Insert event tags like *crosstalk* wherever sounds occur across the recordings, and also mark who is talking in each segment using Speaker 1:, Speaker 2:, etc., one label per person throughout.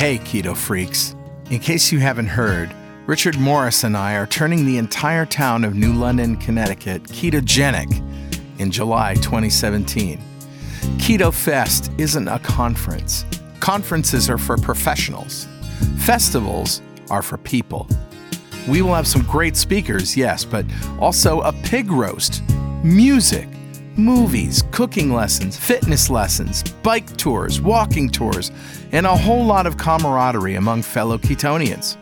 Speaker 1: Hey, keto freaks. In case you haven't heard, Richard Morris and I are turning the entire town of New London, Connecticut ketogenic in July 2017. Keto Fest isn't a conference. Conferences are for professionals. Festivals are for people. We will have some great speakers, yes, but also a pig roast, music, movies, cooking lessons, fitness lessons, bike tours, walking tours, and a whole lot of camaraderie among fellow Ketonians.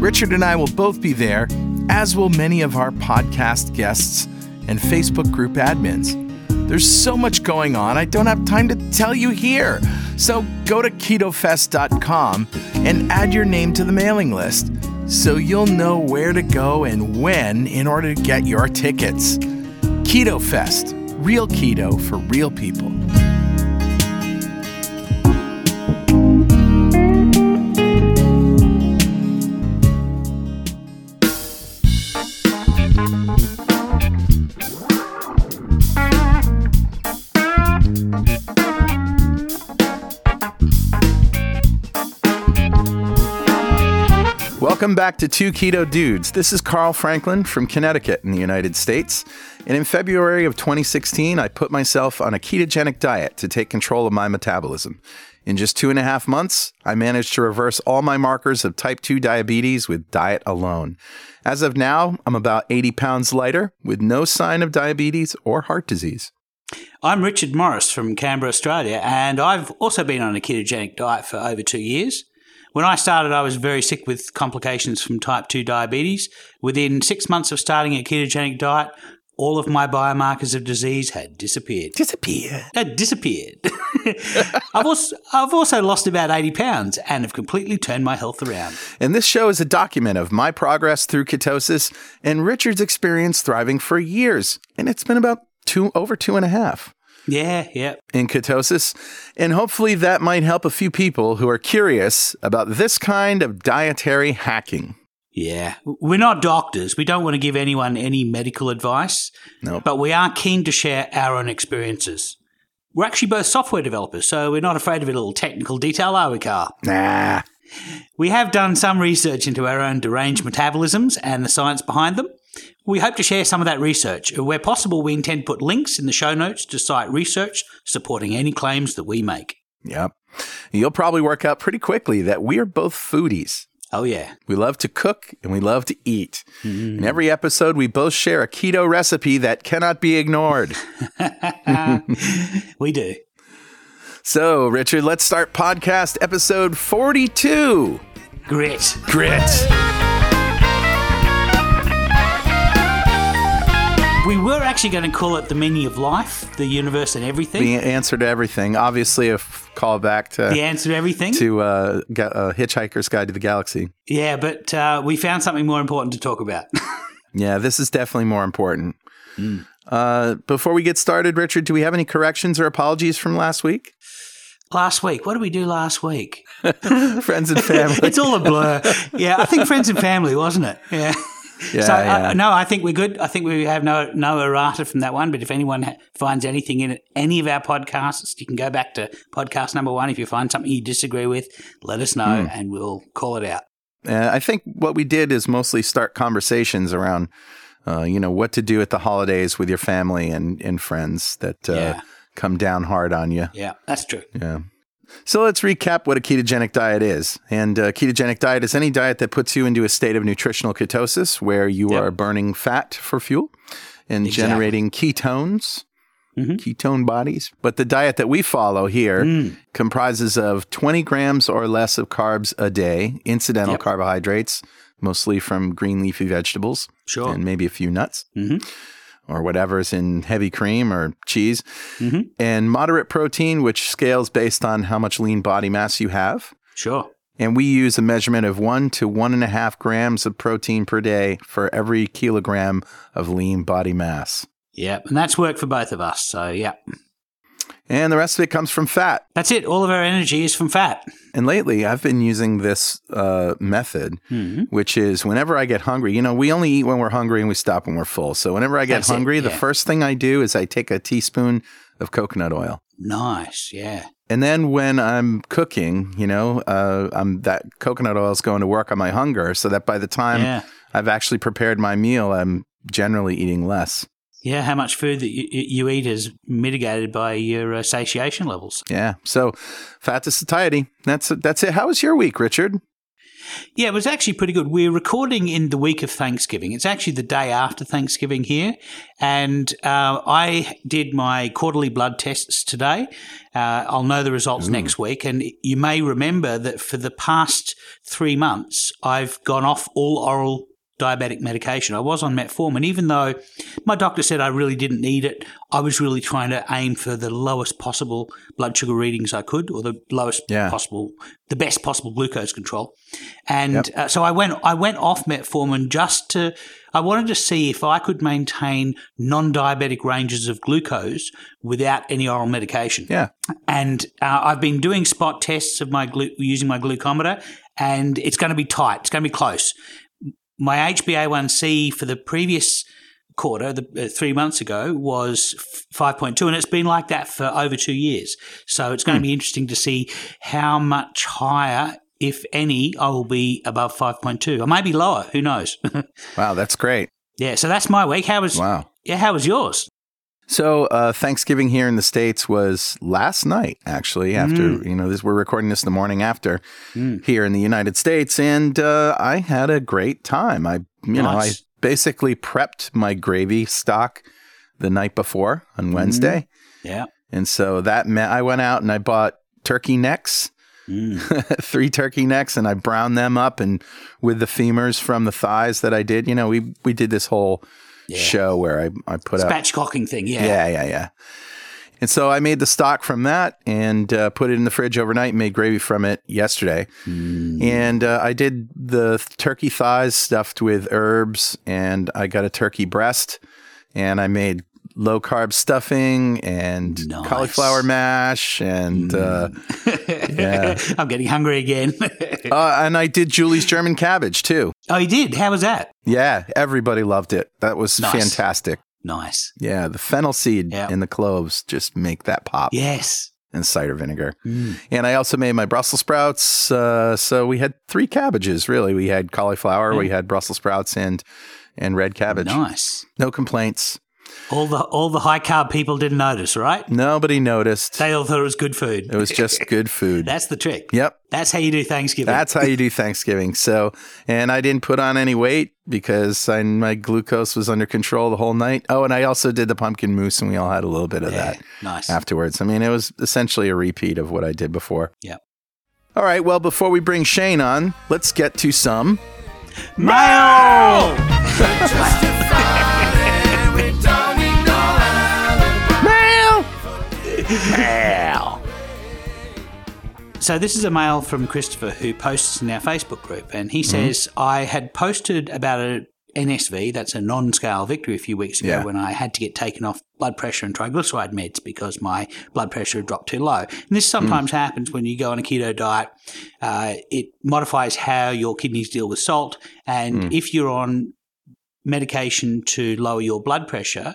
Speaker 1: Richard and I will both be there, as will many of our podcast guests and Facebook group admins. There's so much going on, I don't have time to tell you here. So go to ketofest.com and add your name to the mailing list so you'll know where to go and when in order to get your tickets. Keto Fest, real keto for real people. Welcome back to Two Keto Dudes. This is Carl Franklin from Connecticut in the United States. And in February of 2016, I put myself on a ketogenic diet to take control of my metabolism. In just two and a half months, I managed to reverse all my markers of type 2 diabetes with diet alone. As of now, I'm about 80 pounds lighter with no sign of diabetes or heart disease.
Speaker 2: I'm Richard Morris from Canberra, Australia, and I've also been on a ketogenic diet for over two years. When I started, I was very sick with complications from type 2 diabetes. Within six months of starting a ketogenic diet, all of my biomarkers of disease had disappeared.
Speaker 1: Disappear.
Speaker 2: Had disappeared. *laughs* I've, also, I've also lost about 80 pounds and have completely turned my health around.
Speaker 1: And this show is a document of my progress through ketosis and Richard's experience thriving for years. And it's been about two over two and a half.
Speaker 2: Yeah, yeah.
Speaker 1: in ketosis. And hopefully that might help a few people who are curious about this kind of dietary hacking.
Speaker 2: Yeah. We're not doctors. We don't want to give anyone any medical advice.
Speaker 1: Nope.
Speaker 2: But we are keen to share our own experiences. We're actually both software developers, so we're not afraid of a little technical detail, are we, Carl?
Speaker 1: Nah.
Speaker 2: We have done some research into our own deranged metabolisms and the science behind them. We hope to share some of that research. Where possible, we intend to put links in the show notes to cite research supporting any claims that we make.
Speaker 1: Yep. You'll probably work out pretty quickly that we are both foodies.
Speaker 2: Oh, yeah.
Speaker 1: We love to cook and we love to eat. Mm-hmm. In every episode, we both share a keto recipe that cannot be ignored. *laughs* *laughs*
Speaker 2: We do.
Speaker 1: So, Richard, let's start podcast episode 42
Speaker 2: Grit.
Speaker 1: Grit.
Speaker 2: We were actually going to call it the meaning of life, the universe, and everything.
Speaker 1: The answer to everything. Obviously, a f- callback to.
Speaker 2: the answer to everything.
Speaker 1: to uh, Ga- uh, Hitchhiker's Guide to the Galaxy.
Speaker 2: Yeah, but uh, we found something more important to talk about. *laughs*
Speaker 1: Yeah, this is definitely more important. Uh, before we get started, Richard, do we have any corrections or apologies from last week?
Speaker 2: last week, what did we do last week? *laughs*
Speaker 1: Friends and *laughs* family.
Speaker 2: It's all a blur. yeah, I think friends and family, wasn't it? Yeah.
Speaker 1: Yeah,
Speaker 2: so
Speaker 1: yeah.
Speaker 2: Uh, no, I think we're good. I think we have no no errata from that one. But if anyone finds anything in any of our podcasts, you can go back to podcast number one. If you find something you disagree with, let us know, and we'll call it out.
Speaker 1: Uh, I think what we did is mostly start conversations around, uh, you know, what to do at the holidays with your family and, and friends that uh,
Speaker 2: Yeah.
Speaker 1: come down hard on you.
Speaker 2: Yeah, that's true.
Speaker 1: Yeah. So let's recap what a ketogenic diet is. And a ketogenic diet is any diet that puts you into a state of nutritional ketosis where you
Speaker 2: Yep.
Speaker 1: are burning fat for fuel and
Speaker 2: Exactly.
Speaker 1: generating ketones,
Speaker 2: Mhm.
Speaker 1: ketone bodies. But the diet that we follow here
Speaker 2: Mm.
Speaker 1: comprises of 20 grams or less of carbs a day, incidental
Speaker 2: Yep.
Speaker 1: carbohydrates, mostly from green leafy vegetables,
Speaker 2: Sure.
Speaker 1: and maybe a few nuts.
Speaker 2: Mhm.
Speaker 1: Or whatever's in heavy cream or cheese,
Speaker 2: Mhm.
Speaker 1: and moderate protein, which scales based on how much lean body mass you have.
Speaker 2: Sure.
Speaker 1: And we use a measurement of one to one and a half grams of protein per day for every kilogram of lean body mass.
Speaker 2: Yeah, and that's worked for both of us. So yeah,
Speaker 1: And the rest of it comes from fat.
Speaker 2: that's it. All of our energy is from fat.
Speaker 1: And lately, I've been using this uh, method, which is whenever I get hungry, you know, we only eat when we're hungry and we stop when we're full. So whenever I get
Speaker 2: That's
Speaker 1: hungry, the first thing I do is I take a teaspoon of coconut oil.
Speaker 2: Nice. Yeah.
Speaker 1: And then when I'm cooking, you know, uh, I'm that coconut oil is going to work on my hunger, so that by the time
Speaker 2: Yeah.
Speaker 1: I've actually prepared my meal, I'm generally eating less.
Speaker 2: Yeah, how much food that you, you eat is mitigated by your uh, satiation levels.
Speaker 1: Yeah. So fat to satiety. That's that's it. How was your week, Richard?
Speaker 2: Yeah, it was actually pretty good. We're recording in the week of Thanksgiving. It's actually the day after Thanksgiving here. And uh, I did my quarterly blood tests today. Uh, I'll know the results next week. And you may remember that for the past three months, I've gone off all oral diabetic medication. I was on metformin, even though my doctor said I really didn't need it. I was really trying to aim for the lowest possible blood sugar readings I could, or the lowest
Speaker 1: Yeah.
Speaker 2: possible, the best possible glucose control. And uh, so I went, I went off metformin just to, I wanted to see if I could maintain non-diabetic ranges of glucose without any oral medication.
Speaker 1: Yeah.
Speaker 2: And uh, I've been doing spot tests of my glu- using my glucometer, and it's going to be tight. It's going to be close. My HbA1c for the previous quarter, the, uh, three months ago, was 5.2, and it's been like that for over two years. So it's going to be interesting to see how much higher, if any, I will be above 5.2. I may be lower. Who knows? *laughs*
Speaker 1: Wow, that's great.
Speaker 2: yeah. So that's my week. How was?
Speaker 1: Wow.
Speaker 2: Yeah. How was yours?
Speaker 1: So uh, Thanksgiving here in the states was last night, actually. After you know, this we're recording this the morning after here in the United States, and uh, I had a great time. I you know I basically prepped my gravy stock the night before on Wednesday,
Speaker 2: Yeah.
Speaker 1: and so that meant I went out and I bought turkey necks. *laughs* three turkey necks and I browned them up and with the femurs from the thighs that I did, you know, we we did this whole show where I I put up
Speaker 2: Spatchcocking thing. Yeah.
Speaker 1: yeah, yeah, yeah. And so I made the stock from that and uh, put it in the fridge overnight and made gravy from it yesterday. And uh, I did the turkey thighs stuffed with herbs, and I got a turkey breast, and I made low carb stuffing and
Speaker 2: Nice.
Speaker 1: cauliflower mash, and uh, *laughs* yeah, *laughs*
Speaker 2: I'm getting hungry again. *laughs*
Speaker 1: uh, and I did Julie's German cabbage too.
Speaker 2: oh, you did? How was that?
Speaker 1: Yeah, everybody loved it. That was
Speaker 2: Nice.
Speaker 1: fantastic.
Speaker 2: Nice.
Speaker 1: Yeah, the fennel seed
Speaker 2: Yeah.
Speaker 1: and the cloves just make that pop.
Speaker 2: Yes.
Speaker 1: and cider vinegar. And I also made my Brussels sprouts. Uh, so we had three cabbages, really. We had cauliflower, we had Brussels sprouts, and and red cabbage.
Speaker 2: Nice.
Speaker 1: No complaints.
Speaker 2: All the all the high carb people didn't notice, right?
Speaker 1: Nobody noticed.
Speaker 2: They all thought it was good food.
Speaker 1: It was just *laughs* good food.
Speaker 2: That's the trick.
Speaker 1: Yep.
Speaker 2: That's how you do Thanksgiving.
Speaker 1: That's how you do Thanksgiving. *laughs* So, and I didn't put on any weight because I, my glucose was under control the whole night. Oh, and I also did the pumpkin mousse, and we all had a little bit of
Speaker 2: Yeah,
Speaker 1: that
Speaker 2: nice.
Speaker 1: afterwards. I mean, it was essentially a repeat of what I did before.
Speaker 2: Yep.
Speaker 1: All right. Well, before we bring Shane on, let's get to some
Speaker 2: Mail! *laughs*
Speaker 1: mail.
Speaker 2: Mail. So this is a mail from Christopher who posts in our Facebook group, and he mm-hmm. says I had posted about a NSV, that's a non-scale victory, a few weeks ago
Speaker 1: Yeah.
Speaker 2: when I had to get taken off blood pressure and triglyceride meds because my blood pressure had dropped too low. And this mm. sometimes happens when you go on a keto diet. Uh, it modifies how your kidneys deal with salt, and mm. if you're on medication to lower your blood pressure,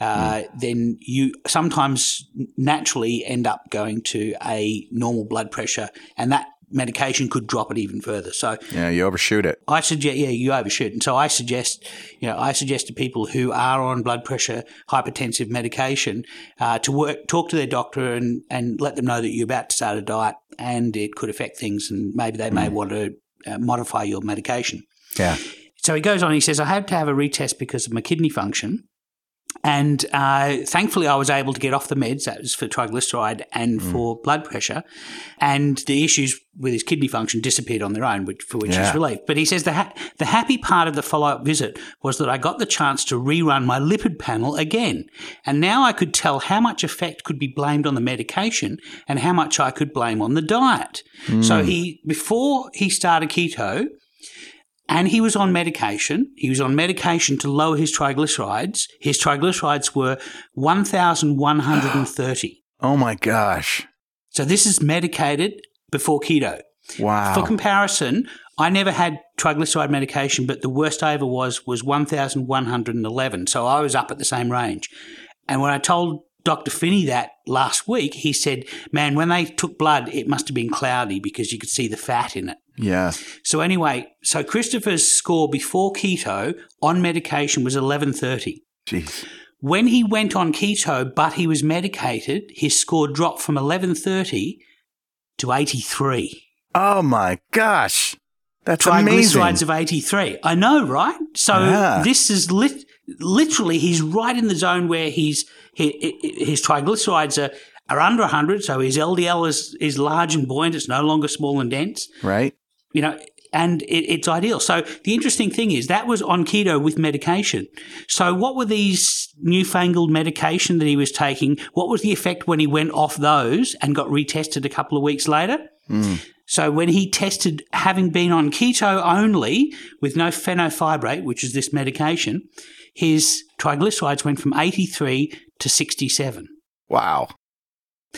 Speaker 2: uh, then you sometimes naturally end up going to a normal blood pressure, and that medication could drop it even further. So
Speaker 1: Yeah, you overshoot it.
Speaker 2: I suggest, yeah, you overshoot, and so I suggest, you know, I suggest to people who are on blood pressure, hypertensive medication, uh, to work, talk to their doctor, and and let them know that you're about to start a diet, and it could affect things, and maybe they may want to uh, modify your medication.
Speaker 1: Yeah.
Speaker 2: So he goes on. He says, "I had to have a retest because of my kidney function." And uh, thankfully, I was able to get off the meds. That was for triglyceride and for blood pressure. And the issues with his kidney function disappeared on their own, which, for which
Speaker 1: Yeah.
Speaker 2: he's relieved. But he says the, ha- the happy part of the follow up visit was that I got the chance to rerun my lipid panel again. And now I could tell how much effect could be blamed on the medication and how much I could blame on the diet. So he, before he started keto, and he was on medication. He was on medication to lower his triglycerides. His triglycerides were 1,130. *gasps*
Speaker 1: Oh my gosh.
Speaker 2: So this is medicated before keto.
Speaker 1: Wow.
Speaker 2: For comparison, I never had triglyceride medication, but the worst I ever was was 1,111. So I was up at the same range. And when I told Dr. Finney that last week. He said, man, when they took blood, it must have been cloudy because you could see the fat in it.
Speaker 1: Yeah.
Speaker 2: So anyway, so Christopher's score before keto on medication was 1130.
Speaker 1: Jeez.
Speaker 2: When he went on keto, but he was medicated, his score dropped from 1130 to 83.
Speaker 1: Oh my gosh. That's
Speaker 2: Triglycerides
Speaker 1: amazing.
Speaker 2: of 83. I know, right? So
Speaker 1: Yeah.
Speaker 2: this is lit- literally, he's right in the zone where he's, he, his triglycerides are, are under 100. So his LDL is, is large and buoyant. It's no longer small and dense.
Speaker 1: right?
Speaker 2: You know, and it, it's ideal. So the interesting thing is that was on keto with medication. So what were these newfangled medication that he was taking? What was the effect when he went off those and got retested a couple of weeks later? Hmm. So when he tested having been on keto only with no fenofibrate, which is this medication, his triglycerides went from 83 to 67.
Speaker 1: Wow.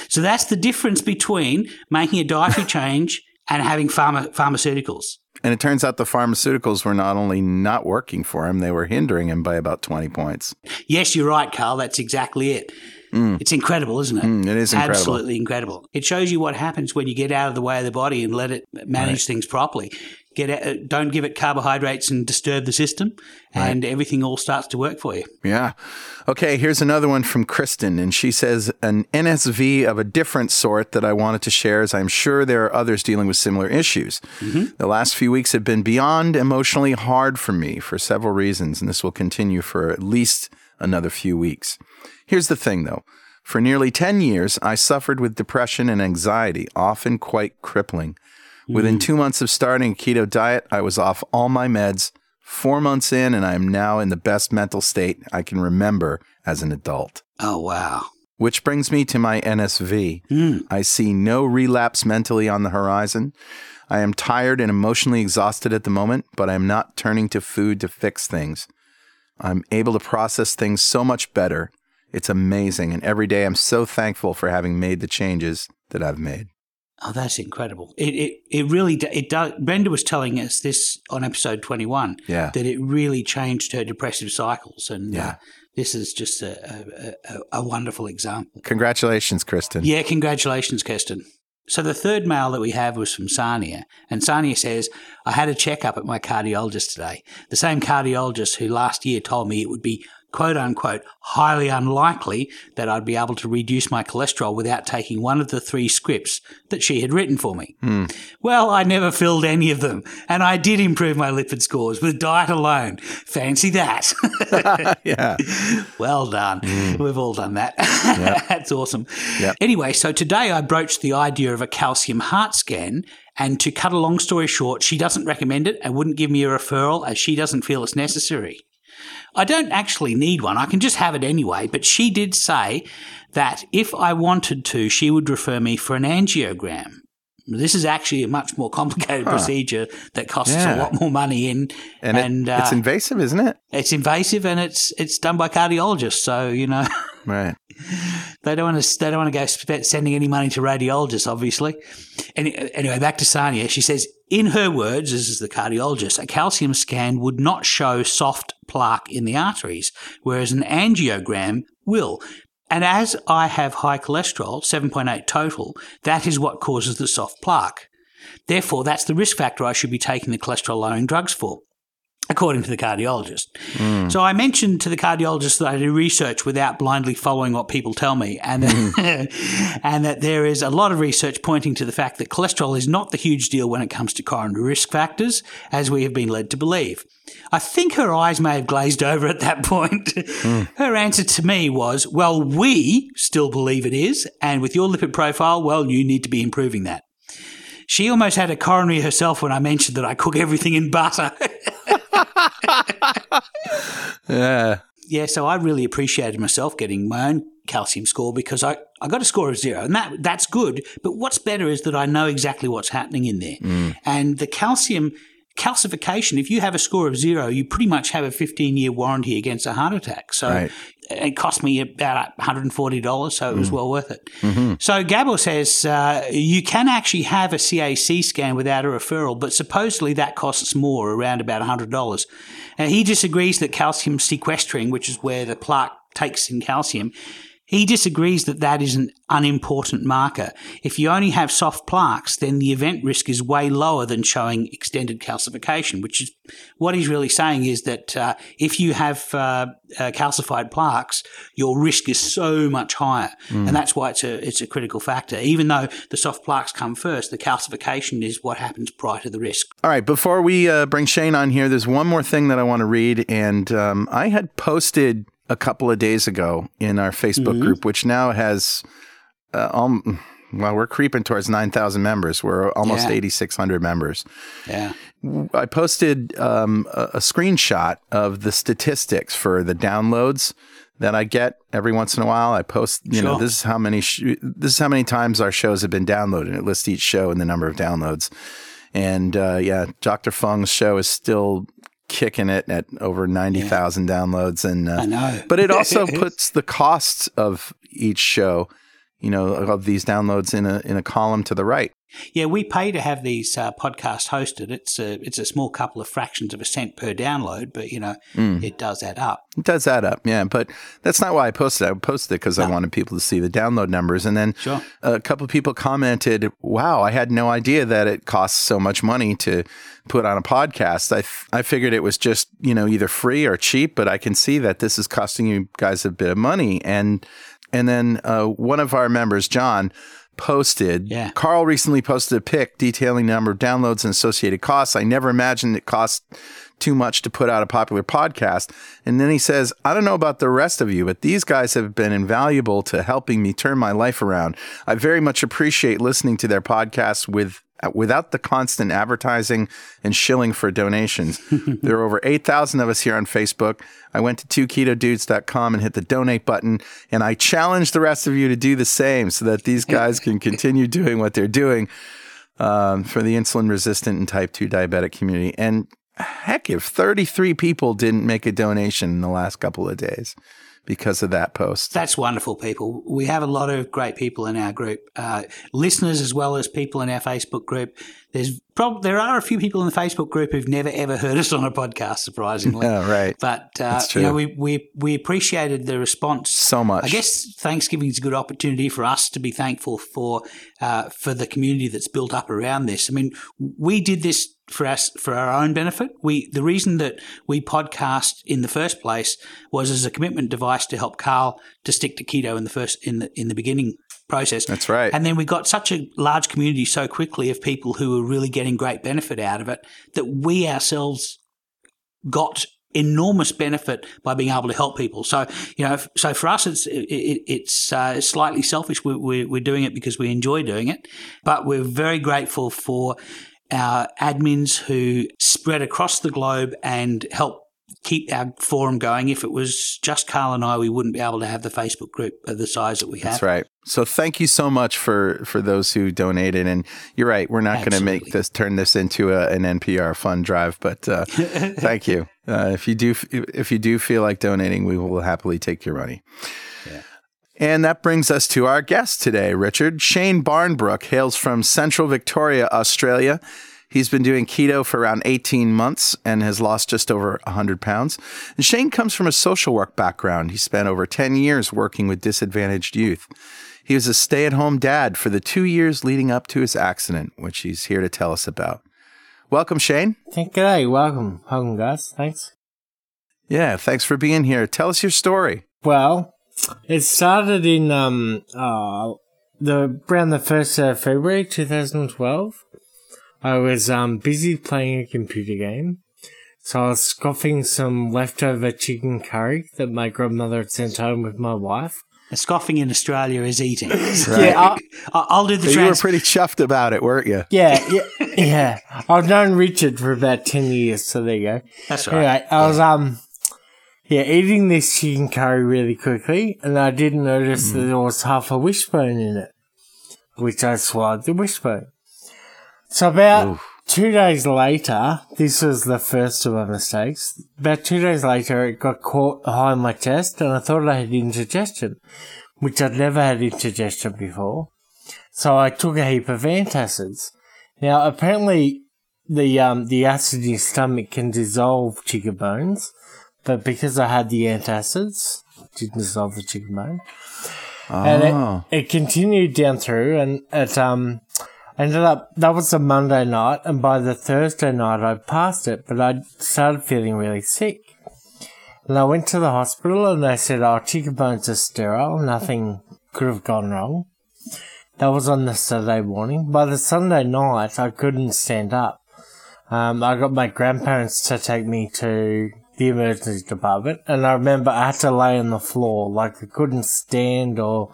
Speaker 2: So that's the difference between making a dietary *laughs* change and having pharma- pharmaceuticals.
Speaker 1: And it turns out the pharmaceuticals were not only not working for him, they were hindering him by about 20 points.
Speaker 2: Yes, you're right, Carl. That's exactly it. It's incredible, isn't it?
Speaker 1: Mm, it is incredible.
Speaker 2: Absolutely incredible. It shows you what happens when you get out of the way of the body and let it manage things properly. Get out, uh, don't give it carbohydrates and disturb the system, and everything all starts to work for you.
Speaker 1: Yeah. Okay, here's another one from Kristen, and she says an NSV of a different sort that I wanted to share, as I'm sure there are others dealing with similar issues. Mm-hmm. The last few weeks have been beyond emotionally hard for me for several reasons, and this will continue for at least another few weeks. Here's the thing, though. For nearly 10 years, I suffered with depression and anxiety, often quite crippling. Within mm-hmm. two months of starting a keto diet, I was off all my meds. Four months in, and I am now in the best mental state I can remember as an adult.
Speaker 2: Oh wow!
Speaker 1: Which brings me to my NSV. Hmm. I see no relapse mentally on the horizon. I am tired and emotionally exhausted at the moment, but I am not turning to food to fix things. I'm able to process things so much better. It's amazing, and every day I'm so thankful for having made the changes that I've made.
Speaker 2: Oh, that's incredible. It it, it really it does. Brenda was telling us this on episode twenty one.
Speaker 1: Yeah.
Speaker 2: that it really changed her depressive cycles, and
Speaker 1: Yeah.
Speaker 2: uh, this is just a, a, a, a wonderful example.
Speaker 1: Congratulations, Kristen.
Speaker 2: Yeah, congratulations, Kirsten. So the third mail that we have was from Sania, and Sania says, "I had a checkup at my cardiologist today. The same cardiologist who last year told me it would be." "Quote unquote, highly unlikely that I'd be able to reduce my cholesterol without taking one of the three scripts that she had written for me. Hmm. Well, I never filled any of them, and I did improve my lipid scores with diet alone. Fancy that. *laughs*
Speaker 1: Yeah.
Speaker 2: Well done. Hmm. We've all done that. *laughs* That's awesome.
Speaker 1: Yep.
Speaker 2: Anyway, so today I broached the idea of a calcium heart scan. And to cut a long story short, she doesn't recommend it and wouldn't give me a referral as she doesn't feel it's necessary. I don't actually need one. I can just have it anyway. But she did say that if I wanted to, she would refer me for an angiogram. This is actually a much more complicated procedure that costs
Speaker 1: Yeah.
Speaker 2: a lot more money in,
Speaker 1: And,
Speaker 2: and,
Speaker 1: it,
Speaker 2: uh,
Speaker 1: it's invasive, isn't it?
Speaker 2: it's invasive and it's it's done by cardiologists. So you know *laughs*
Speaker 1: Right.
Speaker 2: they don't want to they don't want to go sending any money to radiologists, obviously. Any, anyway, back to Sania. She says, in her words, this is the cardiologist, a calcium scan would not show soft plaque in the arteries, whereas an angiogram will. And as I have high cholesterol, 7.8 total, that is what causes the soft plaque. Therefore, that's the risk factor I should be taking the cholesterol lowering drugs for according to the cardiologist. So I mentioned to the cardiologist that I do research without blindly following what people tell me, and that, *laughs* and that there is a lot of research pointing to the fact that cholesterol is not the huge deal when it comes to coronary risk factors, as we have been led to believe. I think her eyes may have glazed over at that *laughs* point. Her answer to me was, "Well, we still believe it is, and with your lipid profile, well, you need to be improving that." She almost had a coronary herself when I mentioned that I cook everything in butter. *laughs*
Speaker 1: Yeah.
Speaker 2: yeah, so I really appreciated myself getting my own calcium score because I, I got a score of zero, and that that's good. But what's better is that I know exactly what's happening in there, mm. and the calcium calcification. If you have a score of zero, you pretty much have a 15 year warranty against a heart attack. So
Speaker 1: Right.
Speaker 2: it cost me about 140 dollars, so it was mm-hmm. well worth it. Mm-hmm. So Gabor says uh, you can actually have a CAC scan without a referral, but supposedly that costs more, around about hundred dollars. And he disagrees that calcium sequestering, which is where the plaque takes in calcium, He disagrees that that is an unimportant marker. If you only have soft plaques, then the event risk is way lower than showing extended calcification, which is what he's really saying is that uh, if you have uh, uh, calcified plaques, your risk is so much higher. Mm. And that's why it's a, it's a critical factor. Even though the soft plaques come first, the calcification is what happens prior to the risk.
Speaker 1: All right. Before we uh, bring Shane on here, there's one more thing that I want to read. And um, I had posted a couple of days ago in our Facebook mm-hmm. group, which now has, uh, um, well, we're creeping towards 9,000 members. We're almost yeah. 8,600 members.
Speaker 2: Yeah.
Speaker 1: I posted um, a, a, screenshot of the statistics for the downloads that I get every once in a while. I post, you sure. know, this is how many sh- this is how many times our shows have been downloaded. It lists each show and the number of downloads. And uh, yeah, Dr. Fung's show is still kicking it at over 90,000 yeah. downloads. And,
Speaker 2: uh, I know.
Speaker 1: but it also *laughs* puts the costs of each show, you know, of these downloads in a, in a column to the right.
Speaker 2: Yeah, we pay to have these uh, podcasts hosted. It's a it's a small couple of fractions of a cent per download, but you know mm. it does add up.
Speaker 1: It does add up, yeah. But that's not why I posted. it. I posted it because no. I wanted people to see the download numbers. And then
Speaker 2: sure.
Speaker 1: a couple of people commented, "Wow, I had no idea that it costs so much money to put on a podcast. I f- I figured it was just you know either free or cheap, but I can see that this is costing you guys a bit of money." And and then uh, one of our members, John posted.
Speaker 2: Yeah.
Speaker 1: Carl recently posted a pic detailing the number of downloads and associated costs. I never imagined it cost too much to put out a popular podcast. And then he says, I don't know about the rest of you, but these guys have been invaluable to helping me turn my life around. I very much appreciate listening to their podcasts with without the constant advertising and shilling for donations. *laughs* there are over 8,000 of us here on Facebook. I went to 2ketodudes.com and hit the donate button, and I challenge the rest of you to do the same so that these guys can continue doing what they're doing um, for the insulin resistant and type 2 diabetic community. And heck, if 33 people didn't make a donation in the last couple of days, because of that post.
Speaker 2: That's wonderful, people. We have a lot of great people in our group, uh, listeners as well as people in our Facebook group. There's prob- there are a few people in the Facebook group who've never ever heard us on a podcast, surprisingly. *laughs*
Speaker 1: Yeah, right.
Speaker 2: But uh, you know, we, we we appreciated the response
Speaker 1: so much.
Speaker 2: I guess Thanksgiving is a good opportunity for us to be thankful for uh, for the community that's built up around this. I mean, we did this for us for our own benefit. We the reason that we podcast in the first place was as a commitment device to help Carl to stick to keto in the first in the in the beginning process.
Speaker 1: That's right.
Speaker 2: And then we got such a large community so quickly of people who were really getting great benefit out of it that we ourselves got enormous benefit by being able to help people. So, you know, so for us, it's it, it's uh, slightly selfish. We're, we're, we're doing it because we enjoy doing it, but we're very grateful for our admins who spread across the globe and help keep our forum going. If it was just Carl and I, we wouldn't be able to have the Facebook group of the size that we have.
Speaker 1: That's right. So thank you so much for for those who donated. And you're right, we're not going to make this turn this into a, an NPR fund drive, but uh, *laughs* thank you. Uh, if you do if you do feel like donating, we will happily take your money. And that brings us to our guest today, Richard. Shane Barnbrook hails from Central Victoria, Australia. He's been doing keto for around 18 months and has lost just over 100 pounds. And Shane comes from a social work background. He spent over 10 years working with disadvantaged youth. He was a stay at home dad for the two years leading up to his accident, which he's here to tell us about. Welcome, Shane.
Speaker 3: Thank you. Welcome. Welcome, guys. Thanks.
Speaker 1: Yeah, thanks for being here. Tell us your story.
Speaker 3: Well, it started in um uh the around the first of February 2012. I was um, busy playing a computer game, so I was scoffing some leftover chicken curry that my grandmother had sent home with my wife.
Speaker 2: A scoffing in Australia is eating. *laughs* right. Yeah, I'll, I'll, do the.
Speaker 1: So trans- you were pretty chuffed about it, weren't you?
Speaker 3: Yeah, yeah, yeah. I've known Richard for about ten years, so there you
Speaker 2: go. That's right.
Speaker 3: Anyway, I was um, yeah, eating this chicken curry really quickly, and I didn't notice mm. that there was half a wishbone in it, which I swallowed the wishbone. So about Oof. two days later, this was the first of my mistakes. About two days later, it got caught behind my chest, and I thought I had indigestion, which I'd never had indigestion before. So I took a heap of antacids. Now, apparently, the um, the acid in your stomach can dissolve chicken bones, but because I had the antacids, didn't dissolve the chicken bone. And
Speaker 1: Oh.
Speaker 3: it, it continued down through and it um ended up that was a Monday night and by the Thursday night I passed it, but I started feeling really sick. And I went to the hospital and they said, Oh, chicken bones are sterile, nothing could have gone wrong. That was on the Saturday morning. By the Sunday night I couldn't stand up. Um, I got my grandparents to take me to the emergency department, and I remember I had to lay on the floor, like I couldn't stand or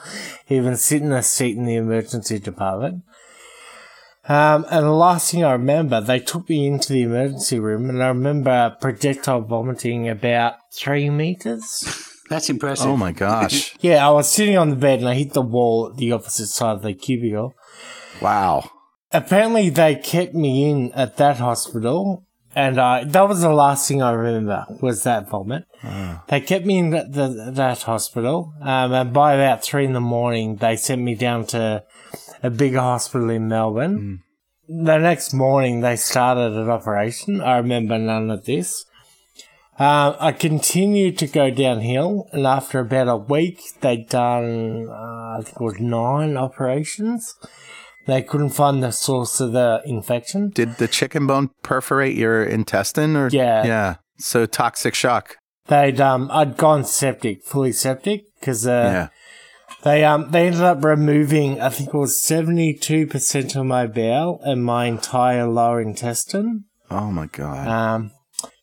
Speaker 3: even sit in a seat in the emergency department. Um, and the last thing I remember, they took me into the emergency room, and I remember projectile vomiting about three meters.
Speaker 2: That's impressive.
Speaker 1: Oh my gosh. *laughs*
Speaker 3: Yeah, I was sitting on the bed and I hit the wall at the opposite side of the cubicle.
Speaker 1: Wow.
Speaker 3: apparently they kept me in at that hospital and I that was the last thing I remember was that vomit. They kept me in that, the, that hospital, um, and by about three in the morning, they sent me down to a bigger hospital in Melbourne. The next morning, they started an operation. I remember none of this. Uh, I continued to go downhill, and after about a week, they'd done, uh, I think it was nine operations. They couldn't find the source of the infection.
Speaker 1: Did the chicken bone perforate your intestine or
Speaker 3: Yeah.
Speaker 1: Yeah. So toxic shock.
Speaker 3: They'd um, I'd gone septic, fully septic, because uh,
Speaker 1: yeah.
Speaker 3: they um, they ended up removing, I think it was seventy two percent of my bowel and my entire lower intestine.
Speaker 1: Oh my god.
Speaker 3: Um,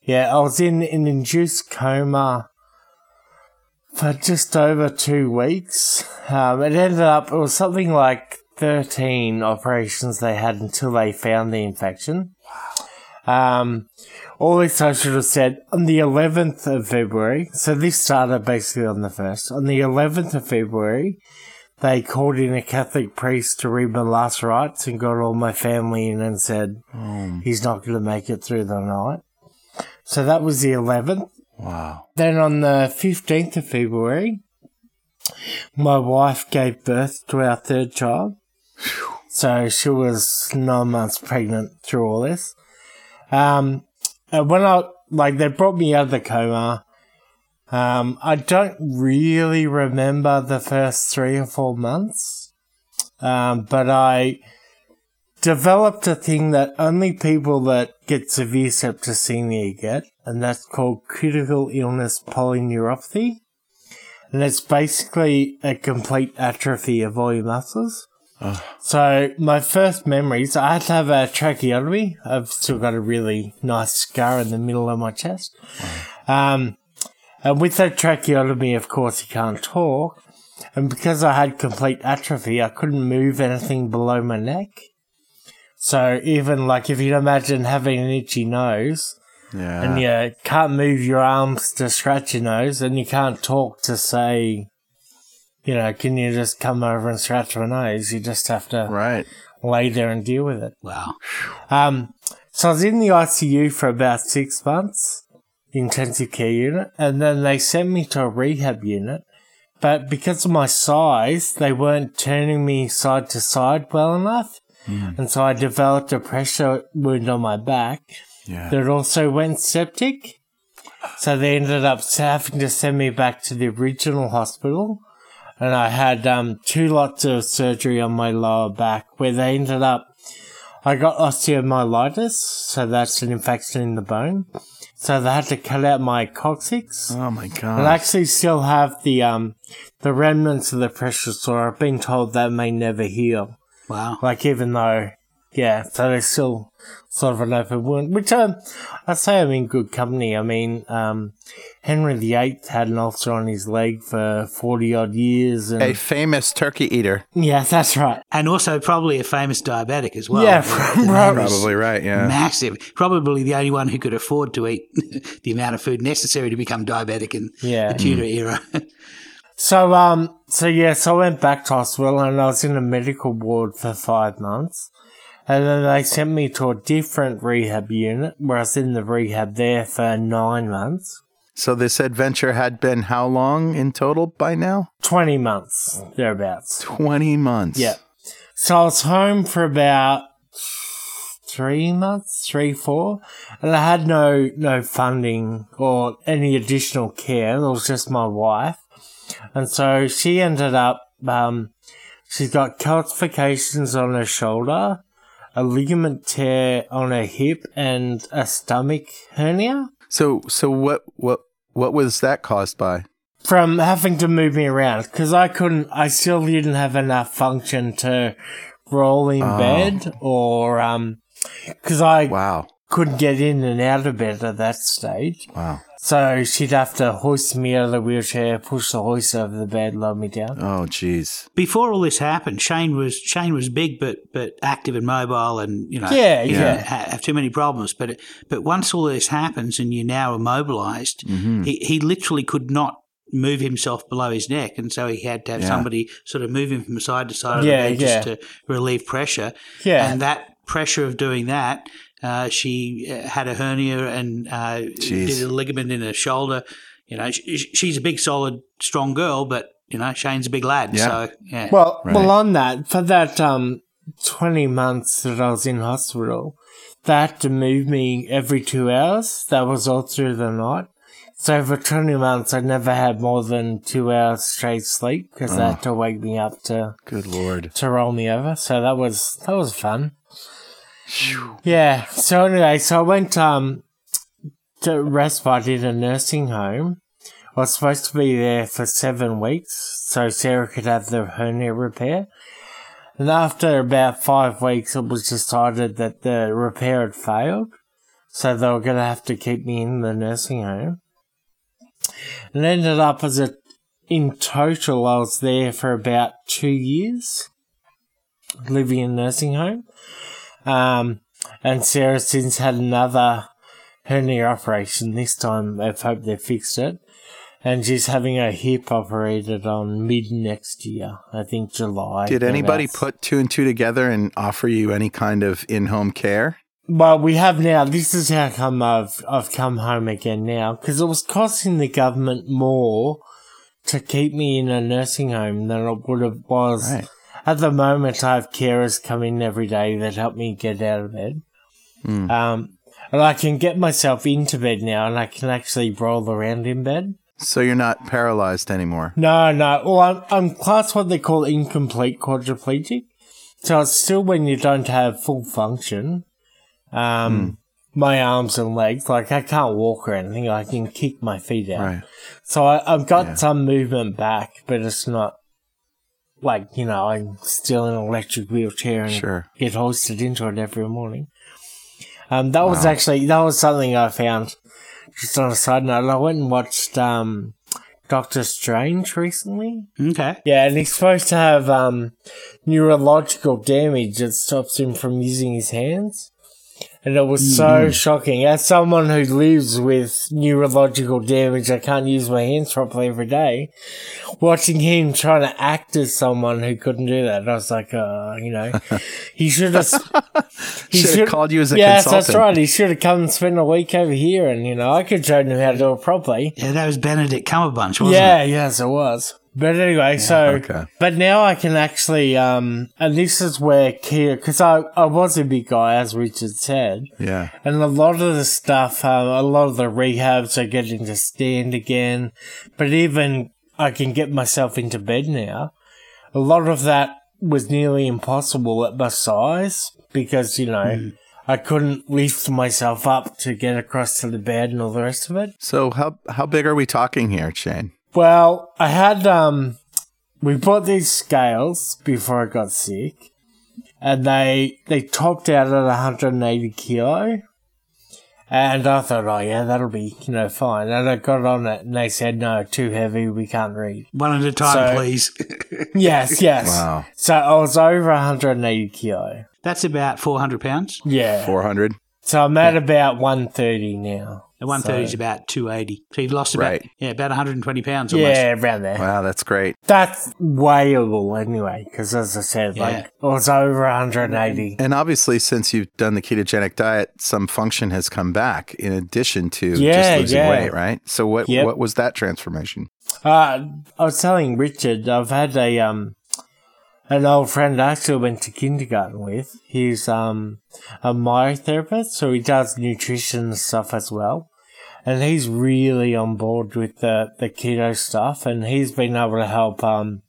Speaker 3: yeah, I was in an induced coma for just over two weeks. Um, it ended up, it was something like 13 operations they had until they found the infection. Um, all this I should have said on the 11th of February. So this started basically on the 1st. On the 11th of February, they called in a Catholic priest to read my last rites and got all my family in and said, he's not going to make it through the night. So that was the 11th.
Speaker 1: wow.
Speaker 3: Then on the 15th of February, my wife gave birth to our third child. So she was nine months pregnant through all this. Um, when I, like, they brought me out of the coma. Um, I don't really remember the first three or four months. Um, but I developed a thing that only people that get severe septicemia get, and that's called critical illness polyneuropathy. And it's basically a complete atrophy of all your muscles. So my first memories, I had to have a tracheotomy. I've still got a really nice scar in the middle of my chest. Um, and with that tracheotomy, of course, you can't talk. And because I had complete atrophy, I couldn't move anything below my neck. So even like if you imagine having an itchy nose
Speaker 1: Yeah.
Speaker 3: and you can't move your arms to scratch your nose and you can't talk to say, you know, can you just come over and scratch my nose? You just have to
Speaker 1: right.
Speaker 3: lay there and deal with it.
Speaker 2: Wow.
Speaker 3: Um, so I was in the ICU for about six months, the intensive care unit, and then they sent me to a rehab unit. But because of my size, they weren't turning me side to side well enough. And so I developed a pressure wound on my back
Speaker 1: Yeah.
Speaker 3: that also went septic. So they ended up having to send me back to the original hospital. And I had um, two lots of surgery on my lower back where they ended up, I got osteomyelitis, so that's an infection in the bone. So they had to cut out my coccyx.
Speaker 1: Oh my god!
Speaker 3: And I actually still have the um the remnants of the pressure sore. I've been told that may never heal.
Speaker 2: Wow.
Speaker 3: Like even though, yeah, so there's still sort of an open wound, which um, I'd say I'm in good company. I mean, um, Henry VIII had an ulcer on his leg for forty odd years, and
Speaker 1: A famous turkey eater.
Speaker 3: yeah, that's right.
Speaker 2: And also probably a famous diabetic as well.
Speaker 3: yeah,
Speaker 2: The-
Speaker 3: from
Speaker 2: the man was
Speaker 1: Probably right. Yeah.
Speaker 2: Massive. Probably the only one who could afford to eat *laughs* the amount of food necessary to become diabetic in
Speaker 3: Yeah.
Speaker 2: the Tudor era. *laughs*
Speaker 3: So um, so yeah, so I went back to hospital and I was in a medical ward for five months. And then they sent me to a different rehab unit where I was in the rehab there for nine months.
Speaker 1: So this adventure had been how long in total by now?
Speaker 3: 20 months, thereabouts.
Speaker 1: 20 months.
Speaker 3: Yeah. So I was home for about three months, three, four, and I had no, no funding or any additional care. It was just my wife. And so she ended up Um, she's got calcifications on her shoulder, a ligament tear on her hip, and a stomach hernia
Speaker 1: So so what what what was that caused by?
Speaker 3: from having to move me around because I couldn't. I still didn't have enough function to roll in
Speaker 1: Oh.
Speaker 3: bed or um because I
Speaker 1: Wow.
Speaker 3: Couldn't get in and out of bed at that stage.
Speaker 1: Wow.
Speaker 3: So she'd have to hoist me out of the wheelchair, push the hoist over the bed, lower me down.
Speaker 1: Oh jeez.
Speaker 2: Before all this happened, Shane was Shane was big but but active and mobile, and you know,
Speaker 3: Yeah,
Speaker 2: he
Speaker 3: yeah.
Speaker 2: didn't ha- have too many problems. But but once all this happens and you're now immobilized,
Speaker 1: Mm-hmm.
Speaker 2: he he literally could not move himself below his neck, and so he had to have
Speaker 1: Yeah.
Speaker 2: somebody sort of move him from side to side of
Speaker 3: Yeah,
Speaker 2: the bed just to relieve pressure.
Speaker 3: Yeah.
Speaker 2: and that pressure of doing that. Uh, she uh, had a hernia and uh, did a ligament in her shoulder. You know, she, she's a big, solid, strong girl, but you know, Shane's a big lad.
Speaker 1: Yeah.
Speaker 2: So yeah,
Speaker 3: Well,
Speaker 1: Right.
Speaker 3: well, on that, for that um, 20 months that I was in hospital, they had to move me every two hours. That was all through the night. So for 20 months, I never had more than two hours straight sleep because they had to wake me up to,
Speaker 1: Good lord.
Speaker 3: to roll me over. So that was, that was fun. Yeah. So anyway, so I went, um, to respite in a nursing home. I was supposed to be there for seven weeks so Sarah could have the hernia repair. And after about five weeks, it was decided that the repair had failed. So they were going to have to keep me in the nursing home. And ended up as a, in total, I was there for about two years, living in nursing home. Um, and Sarah since had another hernia operation. This time, they've hoped they fixed it. And she's having her hip operated on mid next year. I think July.
Speaker 1: Did anybody put two and two together and offer you any kind of in-home care?
Speaker 3: Well, we have now. This is how come I've I've come home again now because it was costing the government more to keep me in a nursing home than it would have was.
Speaker 1: Right.
Speaker 3: At the moment, I have carers come in every day that help me get out of bed.
Speaker 1: Hmm.
Speaker 3: Um, and I can get myself into bed now, and I can actually roll around in bed.
Speaker 1: So you're not paralyzed anymore.
Speaker 3: No, no. Well, I'm, I'm class what they call incomplete quadriplegic. So it's still when you don't have full function. Um, my arms and legs, like I can't walk or anything. I can kick my feet out.
Speaker 1: Right.
Speaker 3: So I, I've got
Speaker 1: Yeah.
Speaker 3: some movement back, but it's not like, you know, I'm still in an electric wheelchair and
Speaker 1: Sure.
Speaker 3: get hoisted into it every morning. Um, that was actually, that was something I found just on a side note. I went and watched, um, Doctor Strange recently.
Speaker 2: okay.
Speaker 3: Yeah, and he's supposed to have, um, neurological damage that stops him from using his hands. And it was so shocking. As someone who lives with neurological damage, I can't use my hands properly every day. Watching him trying to act as someone who couldn't do that, I was like, uh, you know, he should have. *laughs* he
Speaker 1: Should have called you as a
Speaker 3: yes,
Speaker 1: consultant.
Speaker 3: that's right. He should have come and spent a week over here, and you know, I could show him how to do it properly.
Speaker 2: Yeah, that was Benedict Cumberbatch, wasn't
Speaker 3: Yeah,
Speaker 2: it?
Speaker 3: Yeah, yes, it was. But anyway, so
Speaker 1: okay.
Speaker 3: but now I can actually, um, and this is where Kia, because I I was a big guy, as Richard said,
Speaker 1: Yeah.
Speaker 3: and a lot of the stuff, um, a lot of the rehabs are getting to stand again, but even I can get myself into bed now. A lot of that was nearly impossible at my size because you know. I couldn't lift myself up to get across to the bed and all the rest of it.
Speaker 1: So how how big are we talking here, Shane?
Speaker 3: Well, I had um we bought these scales before I got sick. And they they topped out at 180 kilo. And I thought, oh yeah, that'll be, you know, fine. And I got on it and they said, no, too heavy, we can't read.
Speaker 2: One at a time,
Speaker 3: So-
Speaker 2: please. *laughs*
Speaker 3: Yes, yes.
Speaker 1: Wow.
Speaker 3: So I was over 180 kilo.
Speaker 2: That's about 400 pounds.
Speaker 3: Yeah.
Speaker 1: Four hundred.
Speaker 3: So I'm at about 130 now.
Speaker 2: The 130 is about 280. So you've lost about,
Speaker 1: Right.
Speaker 2: yeah, about 120 pounds almost.
Speaker 3: Yeah, around there.
Speaker 1: Wow, that's great.
Speaker 3: That's weighable anyway, because as I said,
Speaker 2: Yeah.
Speaker 3: like, I was over 180.
Speaker 1: And obviously, since you've done the ketogenic diet, some function has come back in addition to
Speaker 3: Yeah,
Speaker 1: just losing
Speaker 3: yeah.
Speaker 1: weight, right? So what
Speaker 3: Yep.
Speaker 1: what was that transformation?
Speaker 3: Uh, I was telling Richard, I've had a, um, an old friend I actually went to kindergarten with. He's, um, a myotherapist, so he does nutrition stuff as well. And he's really on board with the, the keto stuff, and he's been able to help, um,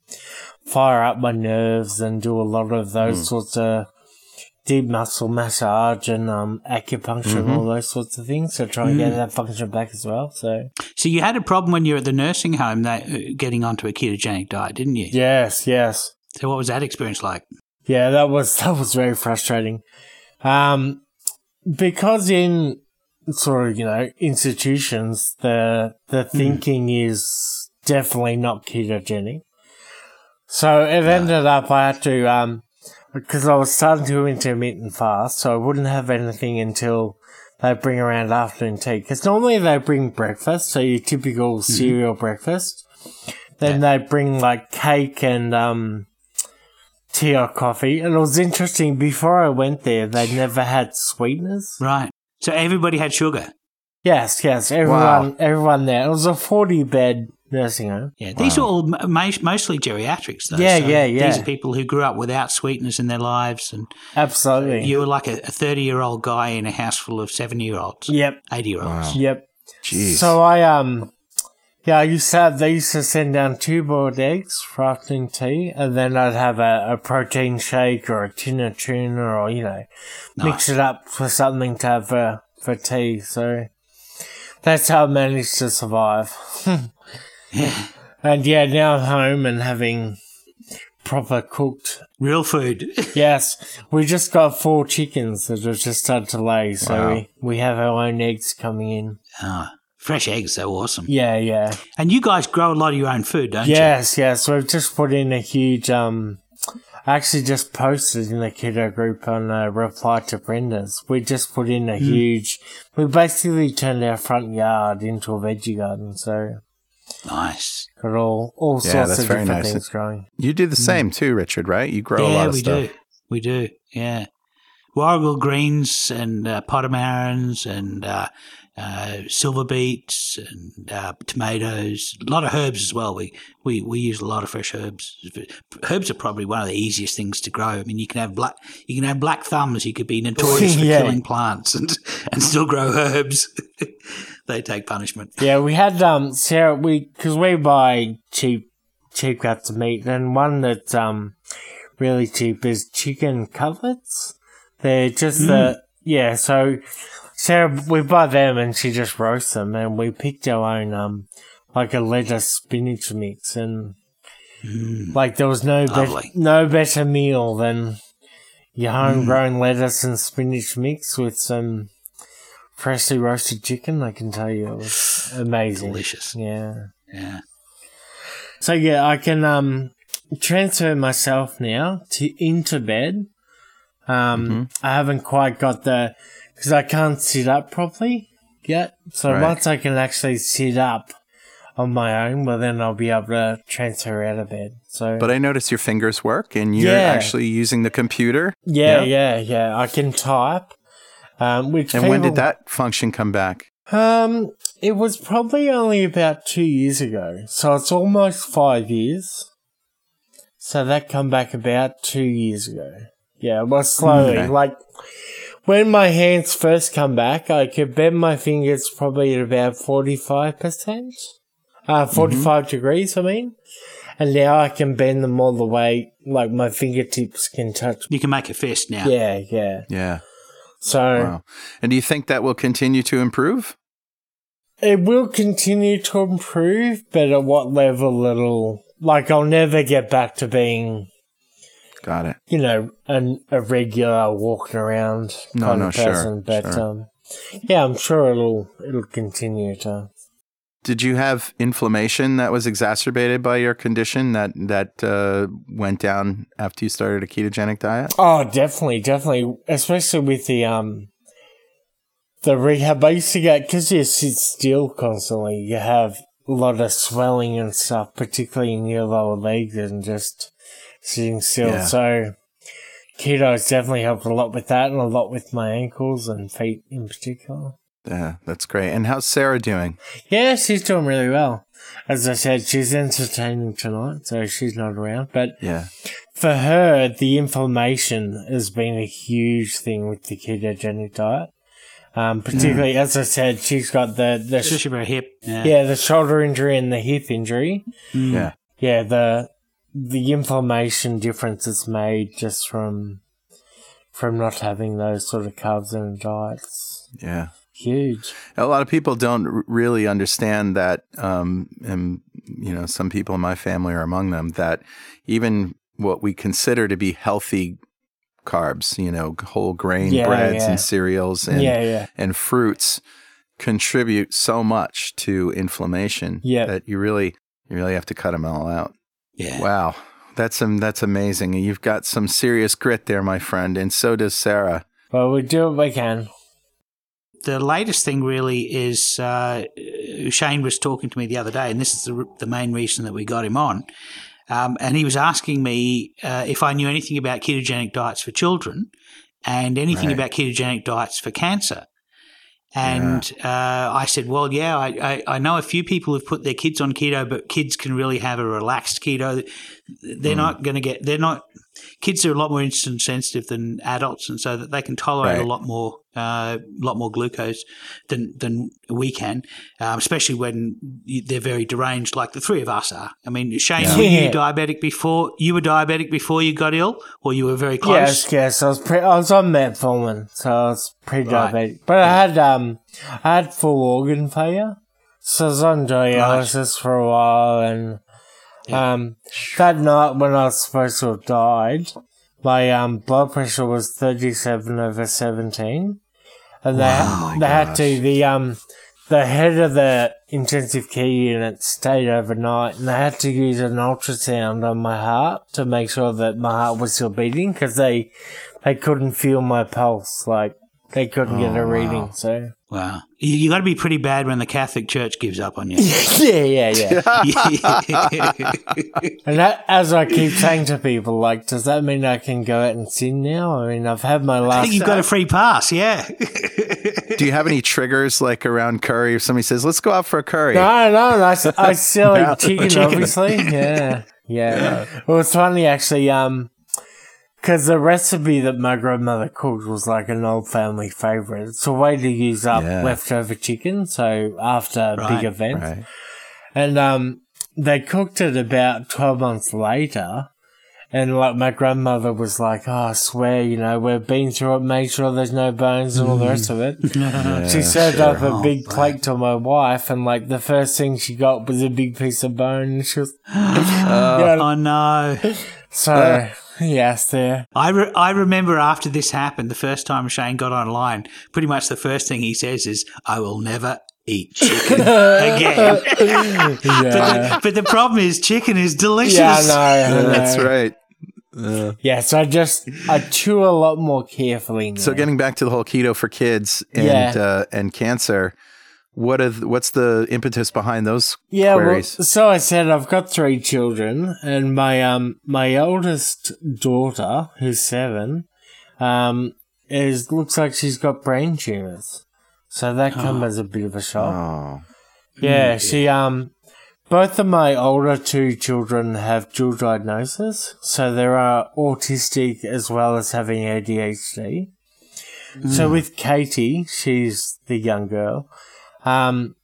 Speaker 3: fire up my nerves and do a lot of those sorts of deep muscle massage and um, acupuncture and all those sorts of things to try and get that function back as well. So
Speaker 2: So you had a problem when you were at the nursing home that uh, getting onto a ketogenic diet, didn't you?
Speaker 3: yes, yes.
Speaker 2: So what was that experience like?
Speaker 3: Yeah, that was *laughs* that was very frustrating. Um, because in sort of you know institutions, the the thinking is definitely not ketogenic. So it ended up I had to um because I was starting to intermittent fast, so I wouldn't have anything until they bring around afternoon tea. Because normally they bring breakfast, so your typical cereal breakfast. Then they bring like cake and um tea or coffee. And it was interesting, before I went there, they never had sweeteners.
Speaker 2: Right. So everybody had sugar.
Speaker 3: Yes, yes, everyone, everyone there. It was a 40 bed nursing home.
Speaker 2: Yeah, these are all mo- mostly geriatrics, though.
Speaker 3: Yeah,
Speaker 2: so
Speaker 3: yeah, yeah.
Speaker 2: These are people who grew up without sweetness in their lives, and
Speaker 3: Absolutely.
Speaker 2: you were like a thirty-year-old guy in a house full of seven-year-olds,
Speaker 3: Yep,
Speaker 2: eighty-year-olds.
Speaker 3: yep.
Speaker 1: Jeez.
Speaker 3: So I, um, yeah, I used to have, they used to send down two boiled eggs for afternoon tea, and then I'd have a, a protein shake or a tin of tuna or, you know, mix it up for something to have for, for tea. So that's how I managed to survive. *laughs* and yeah, now I'm home and having proper cooked.
Speaker 2: Real food. *laughs*
Speaker 3: Yes, we just got four chickens that have just started to lay, so
Speaker 1: Wow.
Speaker 3: we, we have our own eggs coming in.
Speaker 2: Ah, fresh eggs, so awesome.
Speaker 3: Yeah, yeah.
Speaker 2: And you guys grow a lot of your own food, don't you?
Speaker 3: Yes, yes. We've just put in a huge. Um, I actually just posted in the kiddo group on a reply to Brenda's. We just put in a
Speaker 1: Hmm.
Speaker 3: huge. We basically turned our front yard into a veggie garden, so
Speaker 2: Nice.
Speaker 3: got all all
Speaker 1: Yeah,
Speaker 3: sorts of different
Speaker 1: nice.
Speaker 3: things growing.
Speaker 1: you do the same too, Richard, right? You grow a lot of
Speaker 2: we
Speaker 1: stuff.
Speaker 2: do. We do. Yeah. Warrigal greens and uh, potamarins and uh, uh, silver beets and uh, tomatoes. A lot of herbs as well. We, we we use a lot of fresh herbs. Herbs are probably one of the easiest things to grow. I mean, you can have black you can have black thumbs. You could be notorious *laughs* for
Speaker 3: Yeah.
Speaker 2: killing plants and and still grow herbs. *laughs* they take punishment.
Speaker 3: Yeah, we had um Sarah. We because we buy cheap cheap cuts of meat, and one that's um really cheap is chicken cutlets. They're just the yeah. So Sarah, we buy them, and she just roasts them, and we picked our own um like a lettuce spinach mix, and like there was no better no better meal than your homegrown lettuce and spinach mix with some freshly roasted chicken. I can tell you, it was amazing.
Speaker 2: Delicious.
Speaker 3: Yeah.
Speaker 2: Yeah.
Speaker 3: So yeah, I can um transfer myself now to into bed. Um, I haven't quite got the because I can't sit up properly yet. So
Speaker 1: Right.
Speaker 3: once I can actually sit up on my own, well then I'll be able to transfer out of bed. So
Speaker 1: But I notice your fingers work and you're
Speaker 3: Yeah.
Speaker 1: actually using the computer.
Speaker 3: yeah,
Speaker 1: Yeah.
Speaker 3: yeah, yeah, I can type. Um, which
Speaker 1: And when did that function come back?
Speaker 3: Um, it was probably only about two years ago, so it's almost five years. So that come back about two years ago. Yeah, well, slowly.
Speaker 1: Okay.
Speaker 3: Like when my hands first come back, I could bend my fingers probably at about forty-five percent, uh, 45 degrees. I mean, and now I can bend them all the way, like my fingertips can touch.
Speaker 2: You can make a fist now.
Speaker 3: Yeah, yeah.
Speaker 1: Yeah.
Speaker 3: So.
Speaker 1: Wow. And do you think that will continue to improve?
Speaker 3: It will continue to improve, but at what level it'll like I'll never get back to being,
Speaker 1: Got it.
Speaker 3: you know, an, a regular walking around
Speaker 1: No,
Speaker 3: kind
Speaker 1: no,
Speaker 3: of
Speaker 1: sure,
Speaker 3: person. But
Speaker 1: sure.
Speaker 3: um yeah, I'm sure it'll it'll continue to
Speaker 1: Did you have inflammation that was exacerbated by your condition that that uh, went down after you started a ketogenic diet?
Speaker 3: Oh, definitely, definitely. Especially with the um the rehab I used to get because you sit still constantly, you have a lot of swelling and stuff, particularly in your lower legs and just sitting still.
Speaker 1: Yeah.
Speaker 3: So keto has definitely helped a lot with that and a lot with my ankles and feet in particular.
Speaker 1: Yeah, that's great. And how's Sarah doing?
Speaker 3: Yeah, she's doing really well. As I said, she's entertaining tonight, so she's not around. But
Speaker 1: Yeah.
Speaker 3: for her, the inflammation has been a huge thing with the ketogenic diet. Um, particularly, as I said, she's got the, the sh-
Speaker 2: Especially for a hip. Yeah.
Speaker 3: yeah, the shoulder injury and the hip injury.
Speaker 1: Yeah.
Speaker 3: Yeah, the the inflammation difference is made just from from not having those sort of carbs in a diet.
Speaker 1: Yeah.
Speaker 3: huge.
Speaker 1: A lot of people don't really understand that, um, and you know, some people in my family are among them. That even what we consider to be healthy carbs, you know, whole grain
Speaker 3: Yeah,
Speaker 1: breads
Speaker 3: yeah.
Speaker 1: and cereals and
Speaker 3: yeah,
Speaker 1: and fruits contribute so much to inflammation
Speaker 3: Yeah.
Speaker 1: that you really you really have to cut them all out.
Speaker 2: Yeah.
Speaker 1: Wow, that's um, that's amazing. You've got some serious grit there, my friend, and so does Sarah.
Speaker 3: Well, we do what we can.
Speaker 2: the latest thing really is uh, Shane was talking to me the other day, and this is the, the main reason that we got him on. Um, and he was asking me uh, if I knew anything about ketogenic diets for children and anything
Speaker 1: Right.
Speaker 2: about ketogenic diets for cancer. And uh, I said, well, yeah, I, I, I know a few people who've put their kids on keto, but kids can really have a relaxed keto. They're not going to get, they're not, kids are a lot more insulin sensitive than adults, and so that they can tolerate
Speaker 1: Right.
Speaker 2: a lot more, uh, lot more glucose than than we can, um, especially when they're very deranged, like the three of us are. I mean, Shane,
Speaker 3: Yeah.
Speaker 2: were you
Speaker 3: Yeah.
Speaker 2: diabetic before? You were diabetic before you got ill, or you were very close?
Speaker 3: Yes, yes. I was pre- I was on metformin, so I was pre-diabetic.
Speaker 2: Right.
Speaker 3: But I had um, I had full organ failure, so I was on dialysis for a while, and um, that night when I was supposed to have died, my um blood pressure was thirty-seven over seventeen, and they
Speaker 1: Wow.
Speaker 3: they
Speaker 1: Oh
Speaker 3: had to the um. The head of the intensive care unit stayed overnight, and they had to use an ultrasound on my heart to make sure that my heart was still beating because they they couldn't feel my pulse, like they couldn't get
Speaker 1: Oh,
Speaker 3: a
Speaker 1: wow.
Speaker 3: reading. So
Speaker 2: Wow, you, you got to be pretty bad when the Catholic Church gives up on you. *laughs*
Speaker 3: yeah, yeah, yeah. *laughs* *laughs* and that, as I keep saying to people, like, does that mean I can go out and sin now? I mean, I've had my
Speaker 2: I
Speaker 3: last.
Speaker 2: think you've got a free pass. Yeah.
Speaker 1: Do you have any triggers like around curry? If somebody says, "Let's go out for a curry,"
Speaker 3: No, no, no, I, s- I still
Speaker 1: No,
Speaker 3: eat chicken,
Speaker 1: chicken.
Speaker 3: obviously. Yeah, yeah. Well, it's funny actually, um, because the recipe that my grandmother cooked was like an old family favorite. It's a way to use up
Speaker 1: Yeah.
Speaker 3: leftover chicken. So after
Speaker 2: Right,
Speaker 3: big events,
Speaker 1: right?
Speaker 3: and um, they cooked it about twelve months later. And like my grandmother was like, "Oh, I swear, you know, we've been through it, made sure there's no bones and all the rest of it." *laughs* she served up a
Speaker 2: Oh,
Speaker 3: big plate to my wife, and like the first thing she got was a big piece of bone. And *laughs* she was, *gasps* *laughs* yeah,
Speaker 2: oh no.
Speaker 3: so *laughs* yes, there.
Speaker 2: I, re- I remember after this happened, the first time Shane got online, pretty much the first thing he says is, I will never eat chicken *laughs* again. *laughs* but, the, but the problem is, chicken is delicious.
Speaker 3: yeah, I know, I know.
Speaker 1: that's right. Uh,
Speaker 3: Yeah, so I just I chew a lot more carefully now.
Speaker 1: so getting back to the whole keto for kids and
Speaker 3: Yeah.
Speaker 1: uh, and cancer, what are th- what's the impetus behind those
Speaker 3: Yeah, well,
Speaker 1: queries?
Speaker 3: so I said I've got three children, and my um my oldest daughter, who's seven, um, is looks like she's got brain tumors. So that come as a bit of a shock.
Speaker 1: oh,
Speaker 3: yeah, she um, both of my older two children have dual diagnosis, so they are autistic as well as having ADHD. So with Katie, she's the young girl. Um,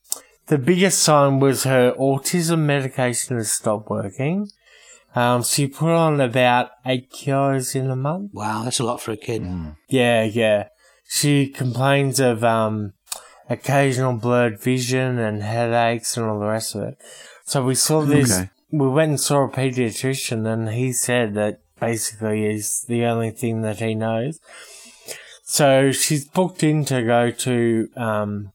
Speaker 3: the biggest sign was her autism medication has stopped working. Um, she put on about eight kilos in a month.
Speaker 2: Wow, that's a lot for a kid.
Speaker 3: Yeah, yeah. She complains of um, occasional blurred vision and headaches and all the rest of it. So we saw this.
Speaker 1: Okay.
Speaker 3: We went and saw a pediatrician, and he said that basically is the only thing that he knows. So she's booked in to go to um,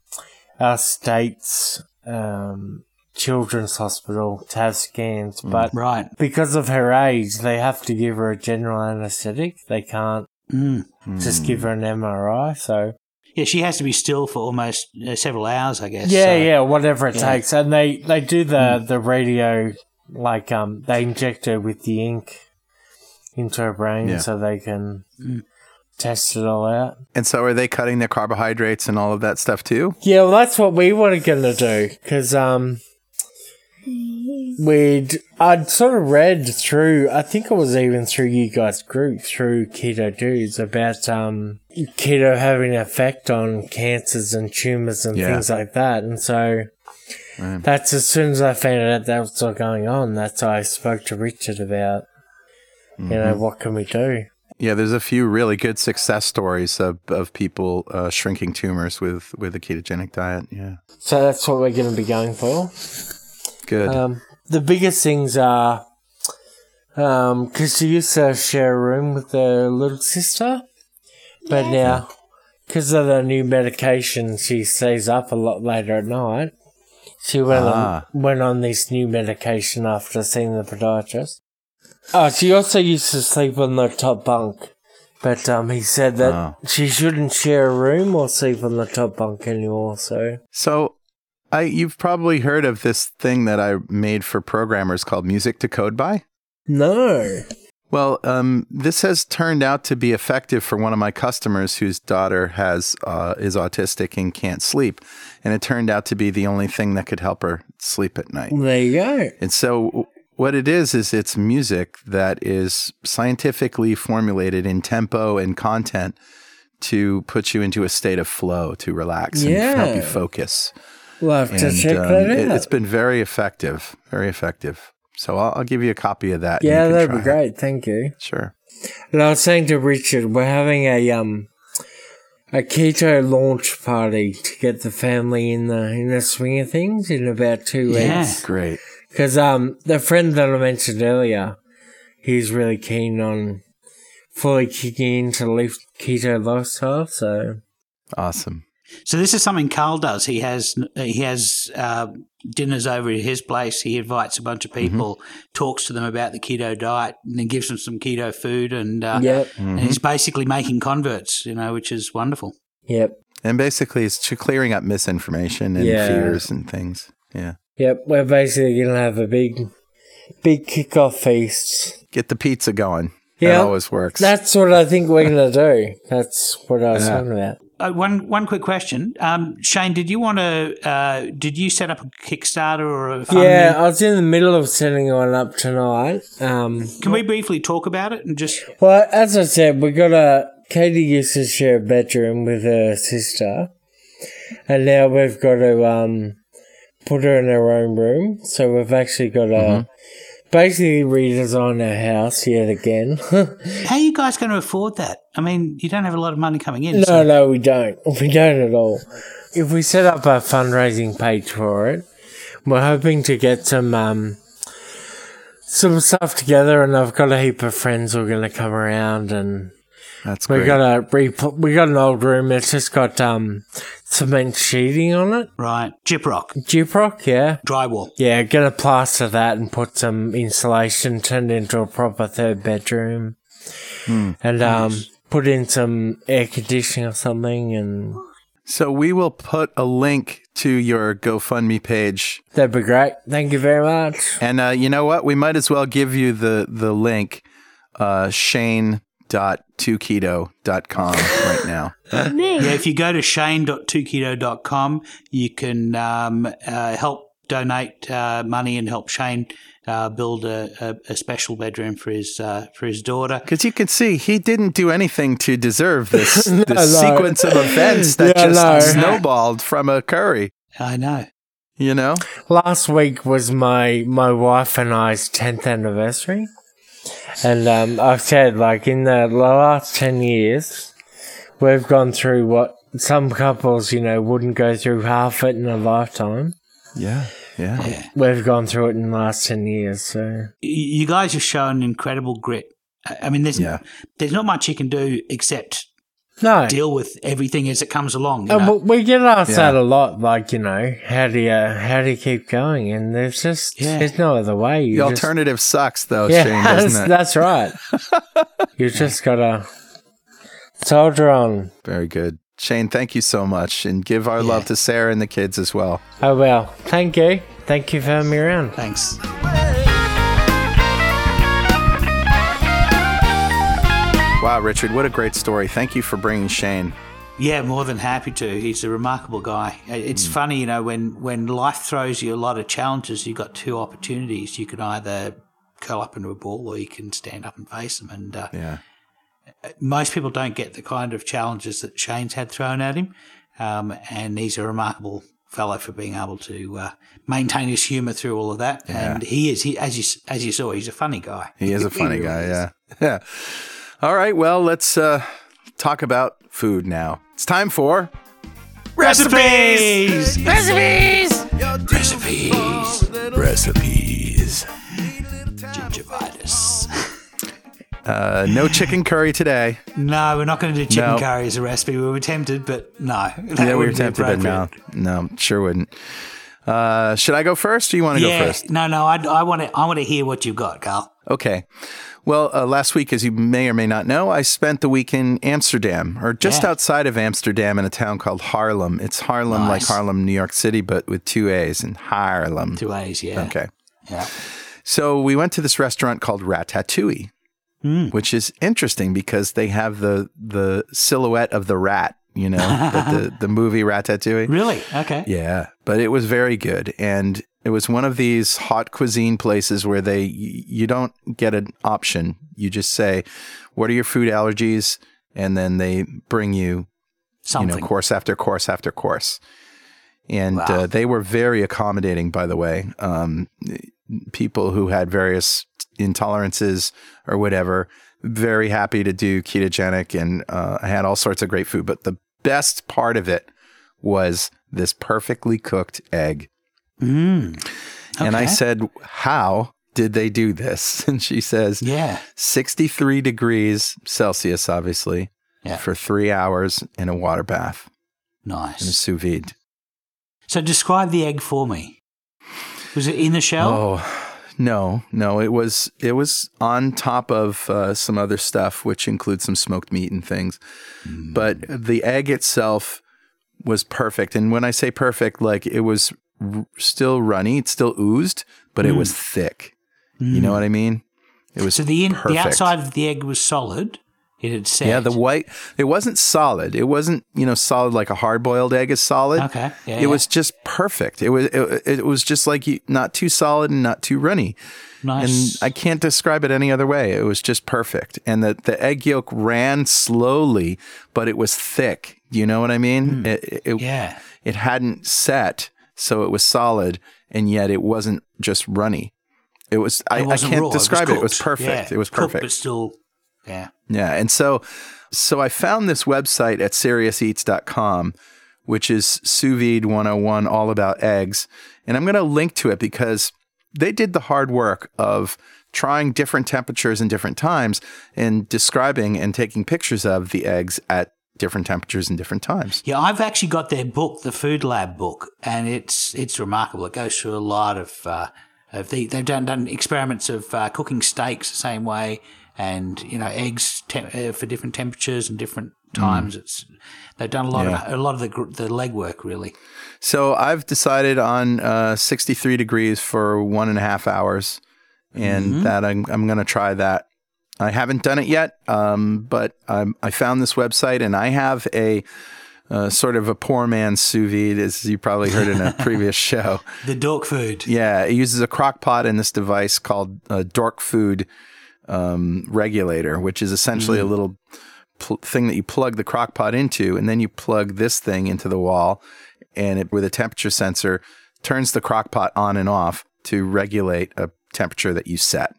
Speaker 3: our state's um, children's hospital to have scans, but
Speaker 2: Right.
Speaker 3: because of her age, they have to give her a general anaesthetic. They can't
Speaker 2: Mm.
Speaker 3: just give her an MRI. So
Speaker 2: Yeah, she has to be still for almost uh, several hours, I guess.
Speaker 3: yeah,
Speaker 2: so-
Speaker 3: yeah, whatever it
Speaker 2: yeah.
Speaker 3: takes. And they they do the the radio like um they inject her with the ink into her brain
Speaker 1: Yeah.
Speaker 3: so they can
Speaker 2: Mm.
Speaker 3: Test it all out.
Speaker 1: and so are they cutting their carbohydrates and all of that stuff too?
Speaker 3: Yeah, well, that's what we were gonna do because um. We'd I'd sort of read through I think it was even through you guys group through keto dudes about um keto having an effect on cancers and tumors and
Speaker 1: Yeah.
Speaker 3: things like that and so
Speaker 1: Right.
Speaker 3: That's as soon as I found out that was all going on. That's why I spoke to Richard about, you know,
Speaker 1: Mm-hmm.
Speaker 3: what can we do?
Speaker 1: Yeah, there's a few really good success stories of, of people uh, shrinking tumors with, with a ketogenic diet. Yeah,
Speaker 3: So that's what we're going to be going for.
Speaker 1: good.
Speaker 3: Um, the biggest things are because she used to share a room with her little sister, but now because of the new medication, she stays up a lot later at night. She went
Speaker 1: Ah.
Speaker 3: on went on this new medication after seeing the podiatrist. Oh, she also used to sleep on the top bunk, but um, he said that
Speaker 1: Oh.
Speaker 3: she shouldn't share a room or sleep on the top bunk anymore. So
Speaker 1: So, I you've probably heard of this thing that I made for programmers called Music to Code by.
Speaker 3: no,
Speaker 1: Well, um, this has turned out to be effective for one of my customers whose daughter has uh, is autistic and can't sleep, and it turned out to be the only thing that could help her sleep at night.
Speaker 3: there you go.
Speaker 1: And so, what it is is it's music that is scientifically formulated in tempo and content to put you into a state of flow, to relax and help you focus.
Speaker 3: We'll have to
Speaker 1: And
Speaker 3: check
Speaker 1: um,
Speaker 3: that
Speaker 1: it,
Speaker 3: out.
Speaker 1: has been very effective, very effective. So I'll, I'll give you a copy of that.
Speaker 3: Yeah, that'd
Speaker 1: try
Speaker 3: be
Speaker 1: it.
Speaker 3: great. Thank you.
Speaker 1: Sure.
Speaker 3: And I was saying to Richard, we're having a um a keto launch party to get the family in the in the swing of things in about two
Speaker 2: Yeah.
Speaker 3: weeks.
Speaker 1: Great.
Speaker 3: Because um the friend that I mentioned earlier, he's really keen on fully kicking into the keto lifestyle. So
Speaker 1: Awesome.
Speaker 2: So this is something Carl does. He has he has uh, dinners over at his place. He invites a bunch of people, talks to them about the keto diet, and then gives them some keto food. And, uh,
Speaker 3: yep,
Speaker 2: and he's basically making converts, you know, which is wonderful.
Speaker 3: yep,
Speaker 1: And basically, it's to clearing up misinformation and
Speaker 3: Yeah.
Speaker 1: fears and things. Yeah.
Speaker 3: Yep. We're basically gonna have a big, big kickoff feast.
Speaker 1: Get the pizza going.
Speaker 3: Yeah.
Speaker 1: That always works.
Speaker 3: That's what I think we're gonna do. That's what I was
Speaker 1: Yeah.
Speaker 3: talking about.
Speaker 2: Uh, one one quick question, um, Shane. Did you want to? Uh, did you set up a Kickstarter or a? Fund
Speaker 3: Yeah, I was in the middle of setting one up tonight. Um,
Speaker 2: Can we briefly talk about it and just?
Speaker 3: well, as I said, we got a Katie used to share a bedroom with her sister, and now we've got to um put her in her own room. So we've actually got to basically redesign our house yet again. *laughs*
Speaker 2: How are you guys going to afford that? I mean, you don't have a lot of money coming in.
Speaker 3: no,
Speaker 2: so-
Speaker 3: no, we don't. *laughs* We don't at all. If we set up a fundraising page for it, we're hoping to get some um, some stuff together, and I've got a heap of friends who are going to come around, and
Speaker 1: That's
Speaker 3: we
Speaker 1: great.
Speaker 3: got a we got an old room. It's just got um, cement sheeting on it,
Speaker 2: Right, gyprock,
Speaker 3: gyprock, yeah.
Speaker 2: drywall.
Speaker 3: Yeah, get a plaster that and put some insulation, Turned into a proper third bedroom, and um, put in some air conditioning or something, and
Speaker 1: so we will put a link to your GoFundMe page.
Speaker 3: that'd be great. Thank you very much.
Speaker 1: And uh, you know what? We might as well give you the, the link, uh, shane.2keto.com right now. *laughs*
Speaker 2: Yeah, if you go to shane.2keto.com, you can um, uh, help donate uh, money and help Shane uh, build a, a, a special bedroom for his uh, for his daughter.
Speaker 1: Because you can see he didn't do anything to deserve this, *laughs* this
Speaker 3: no.
Speaker 1: sequence of events that *laughs*
Speaker 3: Yeah,
Speaker 1: just
Speaker 3: no.
Speaker 1: snowballed from a curry.
Speaker 2: I know.
Speaker 1: You know?
Speaker 3: Last week was my my wife and I's tenth anniversary, and um, I've said like in the last ten years, we've gone through what some couples you know wouldn't go through half it in a lifetime.
Speaker 1: Yeah. Yeah.
Speaker 3: We've gone through it in the last ten years, so
Speaker 2: You guys have shown incredible grit. I I mean, there's
Speaker 1: Yeah.
Speaker 2: there's not much you can do except
Speaker 3: no.
Speaker 2: deal with everything as it comes along. You
Speaker 3: Uh,
Speaker 2: know?
Speaker 3: we get asked
Speaker 1: Yeah.
Speaker 3: that a lot, like you know, how do you how do you keep going? And there's just
Speaker 2: Yeah.
Speaker 3: there's no other way. You
Speaker 1: The
Speaker 3: just-
Speaker 1: alternative sucks, though,
Speaker 3: yeah,
Speaker 1: Shane, *laughs*
Speaker 3: that's,
Speaker 1: doesn't it?
Speaker 3: that's right. *laughs* you just gotta soldier on.
Speaker 1: Very good. Shane, thank you so much. And give our love to Sarah and the kids as well.
Speaker 3: Oh well, thank you, thank you for having me around.
Speaker 2: Thanks.
Speaker 1: Wow, Richard, what a great story. Thank you for bringing Shane.
Speaker 2: Yeah, more than happy to. He's a remarkable guy. Uh, It's funny, you know, when, when life throws you a lot of challenges, you've got two opportunities. You can either curl up into a ball or you can stand up and face them. And uh,
Speaker 1: Yeah.
Speaker 2: most people don't get the kind of challenges that Shane's had thrown at him. Um, and he's a remarkable fellow for being able to uh, maintain his humour through all of that. And he is, he as you as you saw, he's a funny guy.
Speaker 1: He is a *laughs* funny guy, yeah. *laughs* Yeah. All right, well, let's uh, talk about food now. It's time for
Speaker 2: Recipes!
Speaker 1: Recipes!
Speaker 2: Recipes!
Speaker 1: Recipes.
Speaker 2: Gingivitis.
Speaker 1: Uh, no chicken curry today.
Speaker 2: No, we're not going to do chicken
Speaker 1: No.
Speaker 2: curry as a recipe. We were tempted, but no. *laughs* that
Speaker 1: yeah, we were
Speaker 2: wouldn't be
Speaker 1: tempted, but no,
Speaker 2: appropriate.
Speaker 1: no, sure wouldn't. Uh, should I go first, or you want to
Speaker 2: Yeah,
Speaker 1: go first?
Speaker 2: no, no. I, I want to. I want to hear what you've got, Carl.
Speaker 1: Okay. Well, uh, last week, as you may or may not know, I spent the week in Amsterdam, or just
Speaker 2: Yeah.
Speaker 1: outside of Amsterdam, in a town called Haarlem. It's Haarlem like
Speaker 2: Nice.
Speaker 1: Harlem, New York City, but with two A's in Haarlem.
Speaker 2: Two A's, yeah.
Speaker 1: Okay.
Speaker 2: Yeah.
Speaker 1: So we went to this restaurant called Ratatouille,
Speaker 2: Hmm.
Speaker 1: which is interesting because they have the the silhouette of the rat, you know, the, the *laughs* the movie Ratatouille.
Speaker 2: Really? Okay.
Speaker 1: Yeah, but it was very good, and it was one of these haute cuisine places where they you don't get an option. You just say, "What are your food allergies?" and then they bring you
Speaker 2: Something.
Speaker 1: you know, course after course after course. And
Speaker 2: Wow.
Speaker 1: uh, they were very accommodating, by the way. Um, people who had various intolerances or whatever, very happy to do ketogenic. And uh, I had all sorts of great food. But the best part of it was this perfectly cooked egg.
Speaker 2: Mm.
Speaker 1: And I said, How did they do this? *laughs* And she says,
Speaker 2: Yeah.
Speaker 1: 63 degrees Celsius, obviously,
Speaker 2: Yeah.
Speaker 1: for three hours in a water bath in a
Speaker 2: Nice.
Speaker 1: sous vide.
Speaker 2: So describe the egg for me. Was it in the shell?
Speaker 1: Oh no, no! It was it was on top of uh, some other stuff, which includes some smoked meat and things. But the egg itself was perfect, and when I say perfect, like it was r- still runny, it still oozed, but it was thick. You know what I mean? It was
Speaker 2: So the in, the outside of the egg was solid. It had set.
Speaker 1: Yeah, the white. It wasn't solid. It wasn't you know solid like a hard boiled egg is solid.
Speaker 2: Okay. Yeah,
Speaker 1: it
Speaker 2: yeah.
Speaker 1: was just perfect. It was it, it was just like you, not too solid and not too runny.
Speaker 2: nice.
Speaker 1: And I can't describe it any other way. It was just perfect. And the, the egg yolk ran slowly, but it was thick. You know what I mean? It, it, it-
Speaker 2: Hmm. yeah.
Speaker 1: it hadn't set, so it was solid, and yet it wasn't just runny. It was, I,
Speaker 2: It
Speaker 1: I
Speaker 2: wasn't
Speaker 1: can't
Speaker 2: raw.
Speaker 1: describe it. It was perfect.
Speaker 2: Yeah.
Speaker 1: It was
Speaker 2: Cooked,
Speaker 1: perfect.
Speaker 2: but still. Yeah.
Speaker 1: Yeah. And so so I found this website at seriouseats.com, which is sous vide 101, all about eggs. And I'm going to link to it because they did the hard work of trying different temperatures and different times and describing and taking pictures of the eggs at different temperatures and different times.
Speaker 2: Yeah, I've actually got their book, the Food Lab book, and it's it's remarkable. It goes through a lot of uh, of the they've done done experiments of uh, cooking steaks the same way, and you know eggs tem- uh, for different temperatures and different times. It's they've done a lot
Speaker 1: Yeah.
Speaker 2: of a lot of the the legwork really.
Speaker 1: So I've decided on uh, 63 degrees for one and a half hours, and that I'm, I'm going to try that. I haven't done it yet, um, but um, I found this website, and I have a uh, sort of a poor man's sous vide, as you probably heard in a *laughs* previous show.
Speaker 2: The dork food.
Speaker 1: Yeah, it uses a crock pot and this device called a Dork Food um, Regulator, which is essentially a little pl- thing that you plug the crock pot into, and then you plug this thing into the wall, and it with a temperature sensor turns the crock pot on and off to regulate a temperature that you set.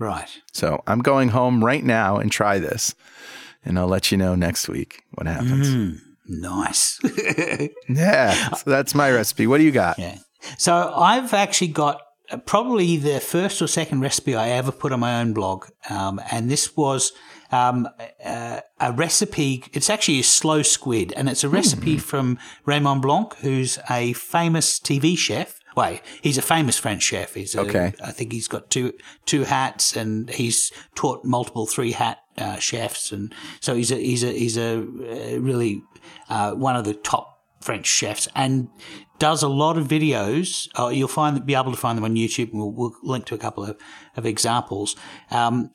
Speaker 2: Right.
Speaker 1: So I'm going home right now and try this, and I'll let you know next week what happens.
Speaker 2: Mm, nice. *laughs*
Speaker 1: Yeah, so that's my recipe. What do you got?
Speaker 2: Yeah. So I've actually got uh, probably the first or second recipe I ever put on my own blog, um, and this was um, uh, a recipe. It's actually a slow squid, and it's a recipe from Raymond Blanc, who's a famous TV chef. Wait, he's a famous French chef. He's a,
Speaker 1: Okay.
Speaker 2: I think he's got two two hats, and he's taught multiple three hat uh, chefs, and so he's a he's a he's a uh, really uh, one of the top French chefs, and does a lot of videos. Uh, you'll find be able to find them on YouTube. and We'll, we'll link to a couple of, of examples. Um,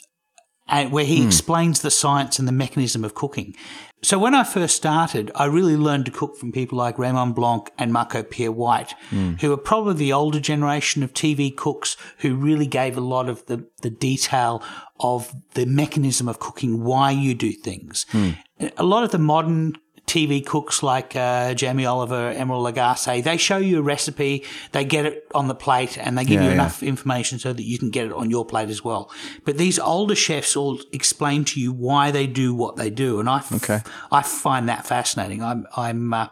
Speaker 2: and where he hmm. explains the science and the mechanism of cooking. So when I first started, I really learned to cook from people like Raymond Blanc and Marco Pierre White, hmm. who are probably the older generation of TV cooks who really gave a lot of the, the detail of the mechanism of cooking, why you do things. Hmm. A lot of the modern TV cooks like uh, Jamie Oliver, Emeril Lagasse, they show you a recipe, they get it on the plate, and they give
Speaker 1: Yeah,
Speaker 2: you
Speaker 1: yeah.
Speaker 2: enough information so that you can get it on your plate as well. But these older chefs all explain to you why they do what they do, and I f-
Speaker 1: Okay.
Speaker 2: I find that fascinating. I'm I'm uh,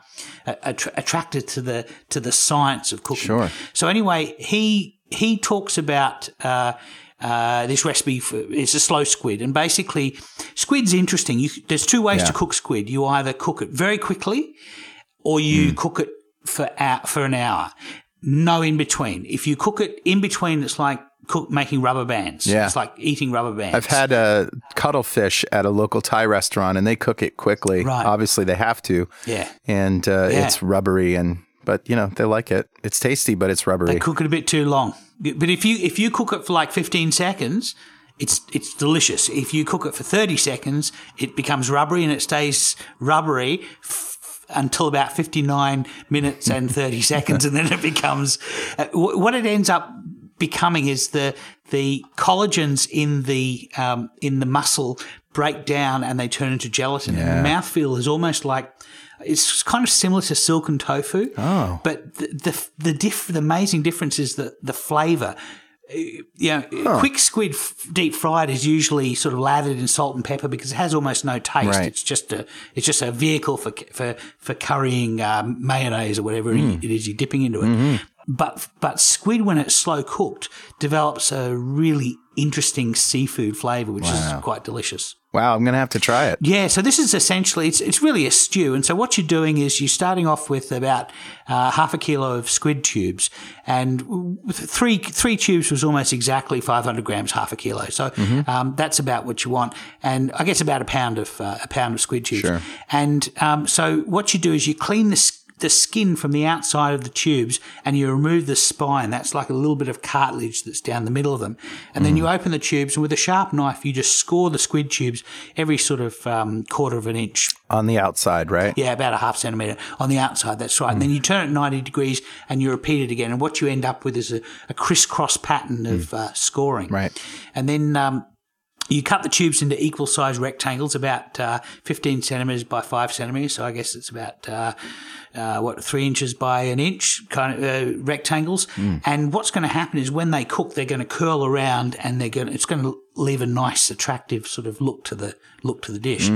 Speaker 2: attra- attracted to the to the science of cooking.
Speaker 1: Sure.
Speaker 2: So anyway, he he talks about uh, uh, this recipe. For, it's a slow squid, and basically, squid's interesting. You, there's two ways
Speaker 1: Yeah.
Speaker 2: to cook squid. You either cook it very quickly, or you
Speaker 1: Hmm.
Speaker 2: cook it for hou- for an hour. No in between. If you cook it in between, it's like cook making rubber bands.
Speaker 1: Yeah.
Speaker 2: it's like eating rubber bands.
Speaker 1: I've had a cuttlefish at a local Thai restaurant, and they cook it quickly.
Speaker 2: Right.
Speaker 1: Obviously, they have to,
Speaker 2: yeah.
Speaker 1: and uh,
Speaker 2: Yeah.
Speaker 1: it's rubbery, and but you know they like it. It's tasty, but it's rubbery.
Speaker 2: They cook it a bit too long. But if you if you cook it for like 15 seconds, it's it's delicious. If you cook it for 30 seconds, it becomes rubbery and it stays rubbery f- until about 59 minutes and 30 *laughs* seconds and then it becomes uh, wh- what it ends up becoming is the the collagens in the um, in the muscle break down and they turn into gelatin and the mouthfeel is almost like it's kind of similar to silken tofu.
Speaker 1: Oh.
Speaker 2: But the the the, diff, the amazing difference is the the flavour. You know, quick squid f- deep fried is usually sort of lathered in salt and pepper because it has almost no taste.
Speaker 1: Right.
Speaker 2: It's just a it's just a vehicle for for for currying um, mayonnaise or whatever
Speaker 1: Mm.
Speaker 2: it is you're dipping into it.
Speaker 1: Mm-hmm.
Speaker 2: But but squid when it's slow cooked develops a really interesting seafood flavour, which is quite delicious.
Speaker 1: wow, I'm gonna have to try it.
Speaker 2: Yeah, so this is essentially it's it's really a stew, and so what you're doing is you're starting off with about uh, half a kilo of squid tubes, and three three tubes was almost exactly 500 grams, half a kilo. So um, that's about what you want, and I guess about a pound of uh, a pound of squid tubes.
Speaker 1: Sure.
Speaker 2: And um, so what you do is you clean the the skin from the outside of the tubes and you remove the spine. That's like a little bit of cartilage that's down the middle of them. And then you open the tubes and with a sharp knife, you just score the squid tubes every sort of um, quarter of an inch.
Speaker 1: On the outside, right?
Speaker 2: Yeah, about a half centimetre on the outside. That's right. And then you turn it 90 degrees and you repeat it again. And what you end up with is a, a crisscross pattern of uh, scoring.
Speaker 1: Right.
Speaker 2: And then um, you cut the tubes into equal size rectangles, about uh, 15 centimetres by 5 centimetres. So I guess it's about, uh, uh, what, 3 inches by an inch kind of uh, rectangles. And what's going to happen is when they cook, they're going to curl around and they're going to, it's going to leave a nice, attractive sort of look to the look to the dish.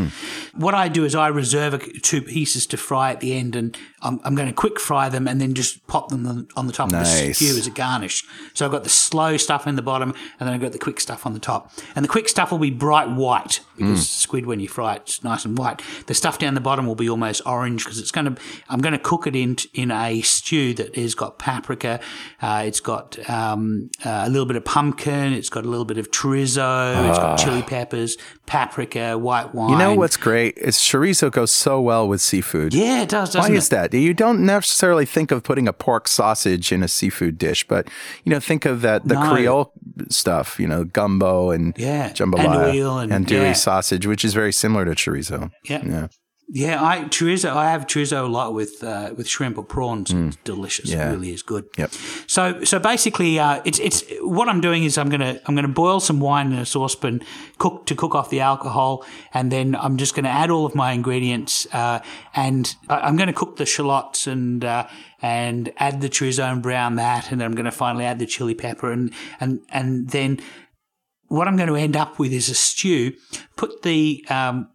Speaker 2: What I do is I reserve a, two pieces to fry at the end, and I'm, I'm going to quick fry them and then just pop them on, on the top of the stew as a garnish. So I've got the slow stuff in the bottom, and then I've got the quick stuff on the top. And the quick stuff will be bright white because squid, when you fry it, it's nice and white. The stuff down the bottom will be almost orange because it's going to. I'm going to cook it in in a stew that has got paprika. Uh, it's got um, uh, a little bit of pumpkin. It's got a little bit of chorizo. It's got chili peppers, paprika, white wine.
Speaker 1: You know what's great is chorizo goes so well with seafood.
Speaker 2: Yeah, it does.
Speaker 1: Why
Speaker 2: Doesn't
Speaker 1: is
Speaker 2: it?
Speaker 1: that? You don't necessarily think of putting a pork sausage in a seafood dish, but you know, think of that the
Speaker 2: No.
Speaker 1: Creole stuff. You know, gumbo and
Speaker 2: Yeah,
Speaker 1: jambalaya
Speaker 2: andouille and-
Speaker 1: andouille
Speaker 2: yeah.
Speaker 1: sausage, which is very similar to chorizo.
Speaker 2: Yeah.
Speaker 1: Yeah.
Speaker 2: Yeah, I chorizo. I have chorizo a lot with uh, with shrimp or prawns. It's delicious.
Speaker 1: Mm. Yeah.
Speaker 2: It really is good.
Speaker 1: Yep.
Speaker 2: So so basically, uh, it's it's what I'm doing is I'm gonna I'm gonna boil some wine in a saucepan, cook to cook off the alcohol, and then I'm just gonna add all of my ingredients, uh, and I'm gonna cook the shallots and. Uh, and add the chorizo and brown that, and then I'm going to finally add the chili pepper, and and and then what I'm going to end up with is a stew. Put the um,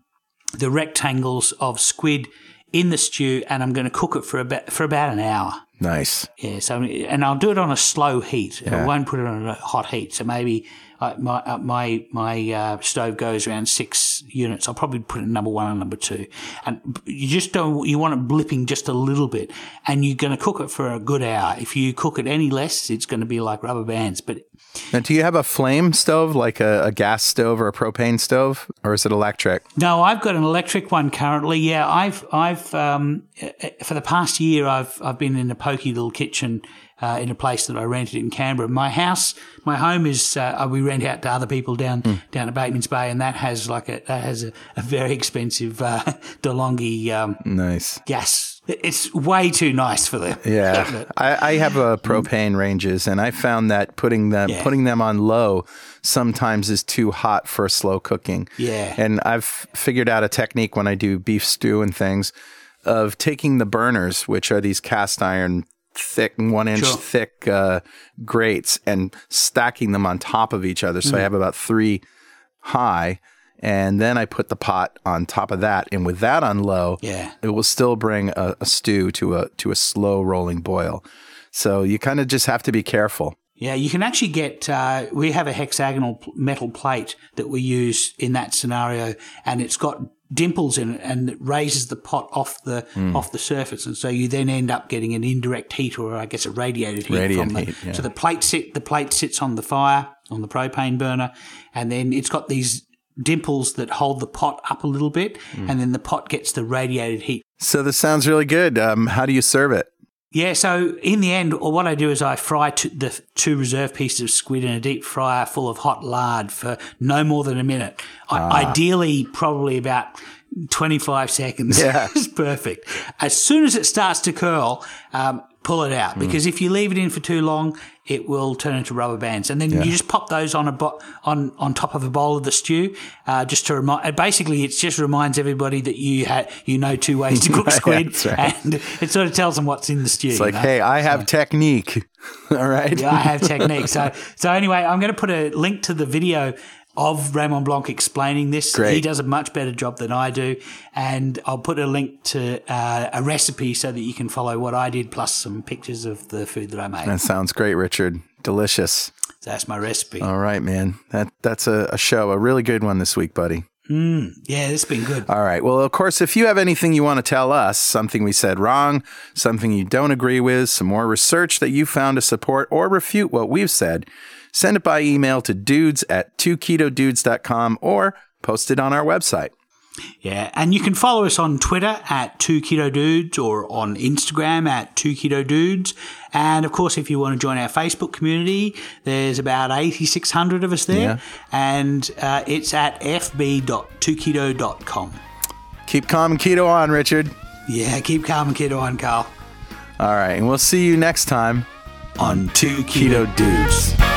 Speaker 2: the rectangles of squid in the stew, and I'm going to cook it for about for about an hour.
Speaker 1: Nice.
Speaker 2: Yeah, so and I'll do it on a slow heat. I won't put it on a hot heat. So maybe my uh, my my uh, stove goes around six units. I'll probably put it number one and number two. And you just don't you want it blipping just a little bit, and you're going to cook it for a good hour. If you cook it any less, it's going to be like rubber bands. But
Speaker 1: Now, do you have a flame stove, like a, a gas stove or a propane stove, or is it electric?
Speaker 2: No, I've got an electric one currently. Yeah, I've I've um, uh, for the past year I've I've been in a pokey little kitchen uh, in a place that I rented in Canberra. My house, my home is uh, we rent out to other people down down at Bateman's Bay, and that has like a that has a, a very expensive uh, *laughs* DeLonghi um,
Speaker 1: Nice.
Speaker 2: gas. It's way too nice for them. *laughs*
Speaker 1: Yeah, *laughs* I, I have a propane ranges, and I found that putting them
Speaker 2: Yeah.
Speaker 1: putting them on low sometimes is too hot for slow cooking.
Speaker 2: Yeah.
Speaker 1: and I've figured out a technique when I do beef stew and things. of taking the burners, which are these cast iron thick, one inch
Speaker 2: Sure.
Speaker 1: thick uh, grates, and stacking them on top of each other. So I
Speaker 2: Mm.
Speaker 1: have about three high. And then I put the pot on top of that, and with that on low,
Speaker 2: Yeah.
Speaker 1: it will still bring a, a stew to a to a slow rolling boil. So you kind of just have to be careful.
Speaker 2: Yeah, you can actually get. Uh, we have a hexagonal metal plate that we use in that scenario, and it's got dimples in it, and it raises the pot off the
Speaker 1: Hmm.
Speaker 2: off the surface, and so you then end up getting an indirect heat, or I guess a radiated heat
Speaker 1: Radiant
Speaker 2: from the.
Speaker 1: heat, yeah.
Speaker 2: So the plate sit the plate sits on the fire on the propane burner, and then it's got these dimples that hold the pot up a little bit,
Speaker 1: Hmm.
Speaker 2: and then the pot gets the radiated heat
Speaker 1: So this sounds really good. Um, how do you serve it?
Speaker 2: Yeah, so in the end, what I do is I fry two, the two reserve pieces of squid in a deep fryer full of hot lard for no more than a minute. I, Ideally, probably about 25 seconds
Speaker 1: Yeah. *laughs*
Speaker 2: is perfect. As soon as it starts to curl, um, pull it out because if you leave it in for too long, it will turn into rubber bands. And then you just pop those on a bo- on on top of a bowl of the stew, uh, just to remind. Basically, it just reminds everybody that you ha- you know two ways to *laughs* cook squid,
Speaker 1: right.
Speaker 2: and it sort of tells them what's in the stew.
Speaker 1: It's like, hey, I have technique. *laughs* All right.
Speaker 2: Yeah, I have technique. So, so anyway, I'm going to put a link to the video of Raymond Blanc explaining this.
Speaker 1: Great.
Speaker 2: He does a much better job than I do, and I'll put a link to uh, a recipe so that you can follow what I did, plus some pictures of the food that I made.
Speaker 1: That sounds great, Richard. Delicious.
Speaker 2: That's my recipe.
Speaker 1: All right, man. That that's a, a show, a really good one this week, buddy.
Speaker 2: yeah, it's been good.
Speaker 1: All right. Well, of course, if you have anything you want to tell us, something we said wrong, something you don't agree with, some more research that you found to support or refute what we've said, send it by email to dudes at 2ketodudes.com or post it on our website.
Speaker 2: Yeah, and you can follow us on Twitter at Two Keto Dudes or on Instagram at Two Keto Dudes. And of course, if you want to join our Facebook community, there's about 8,600 of us there,
Speaker 1: Yeah.
Speaker 2: and uh, it's at fb.2keto.com.
Speaker 1: Keep calm and keto on, Richard.
Speaker 2: Yeah, keep calm and keto on, Carl.
Speaker 1: All right. And we'll see you next time
Speaker 2: On Two Keto
Speaker 1: Keto Dudes.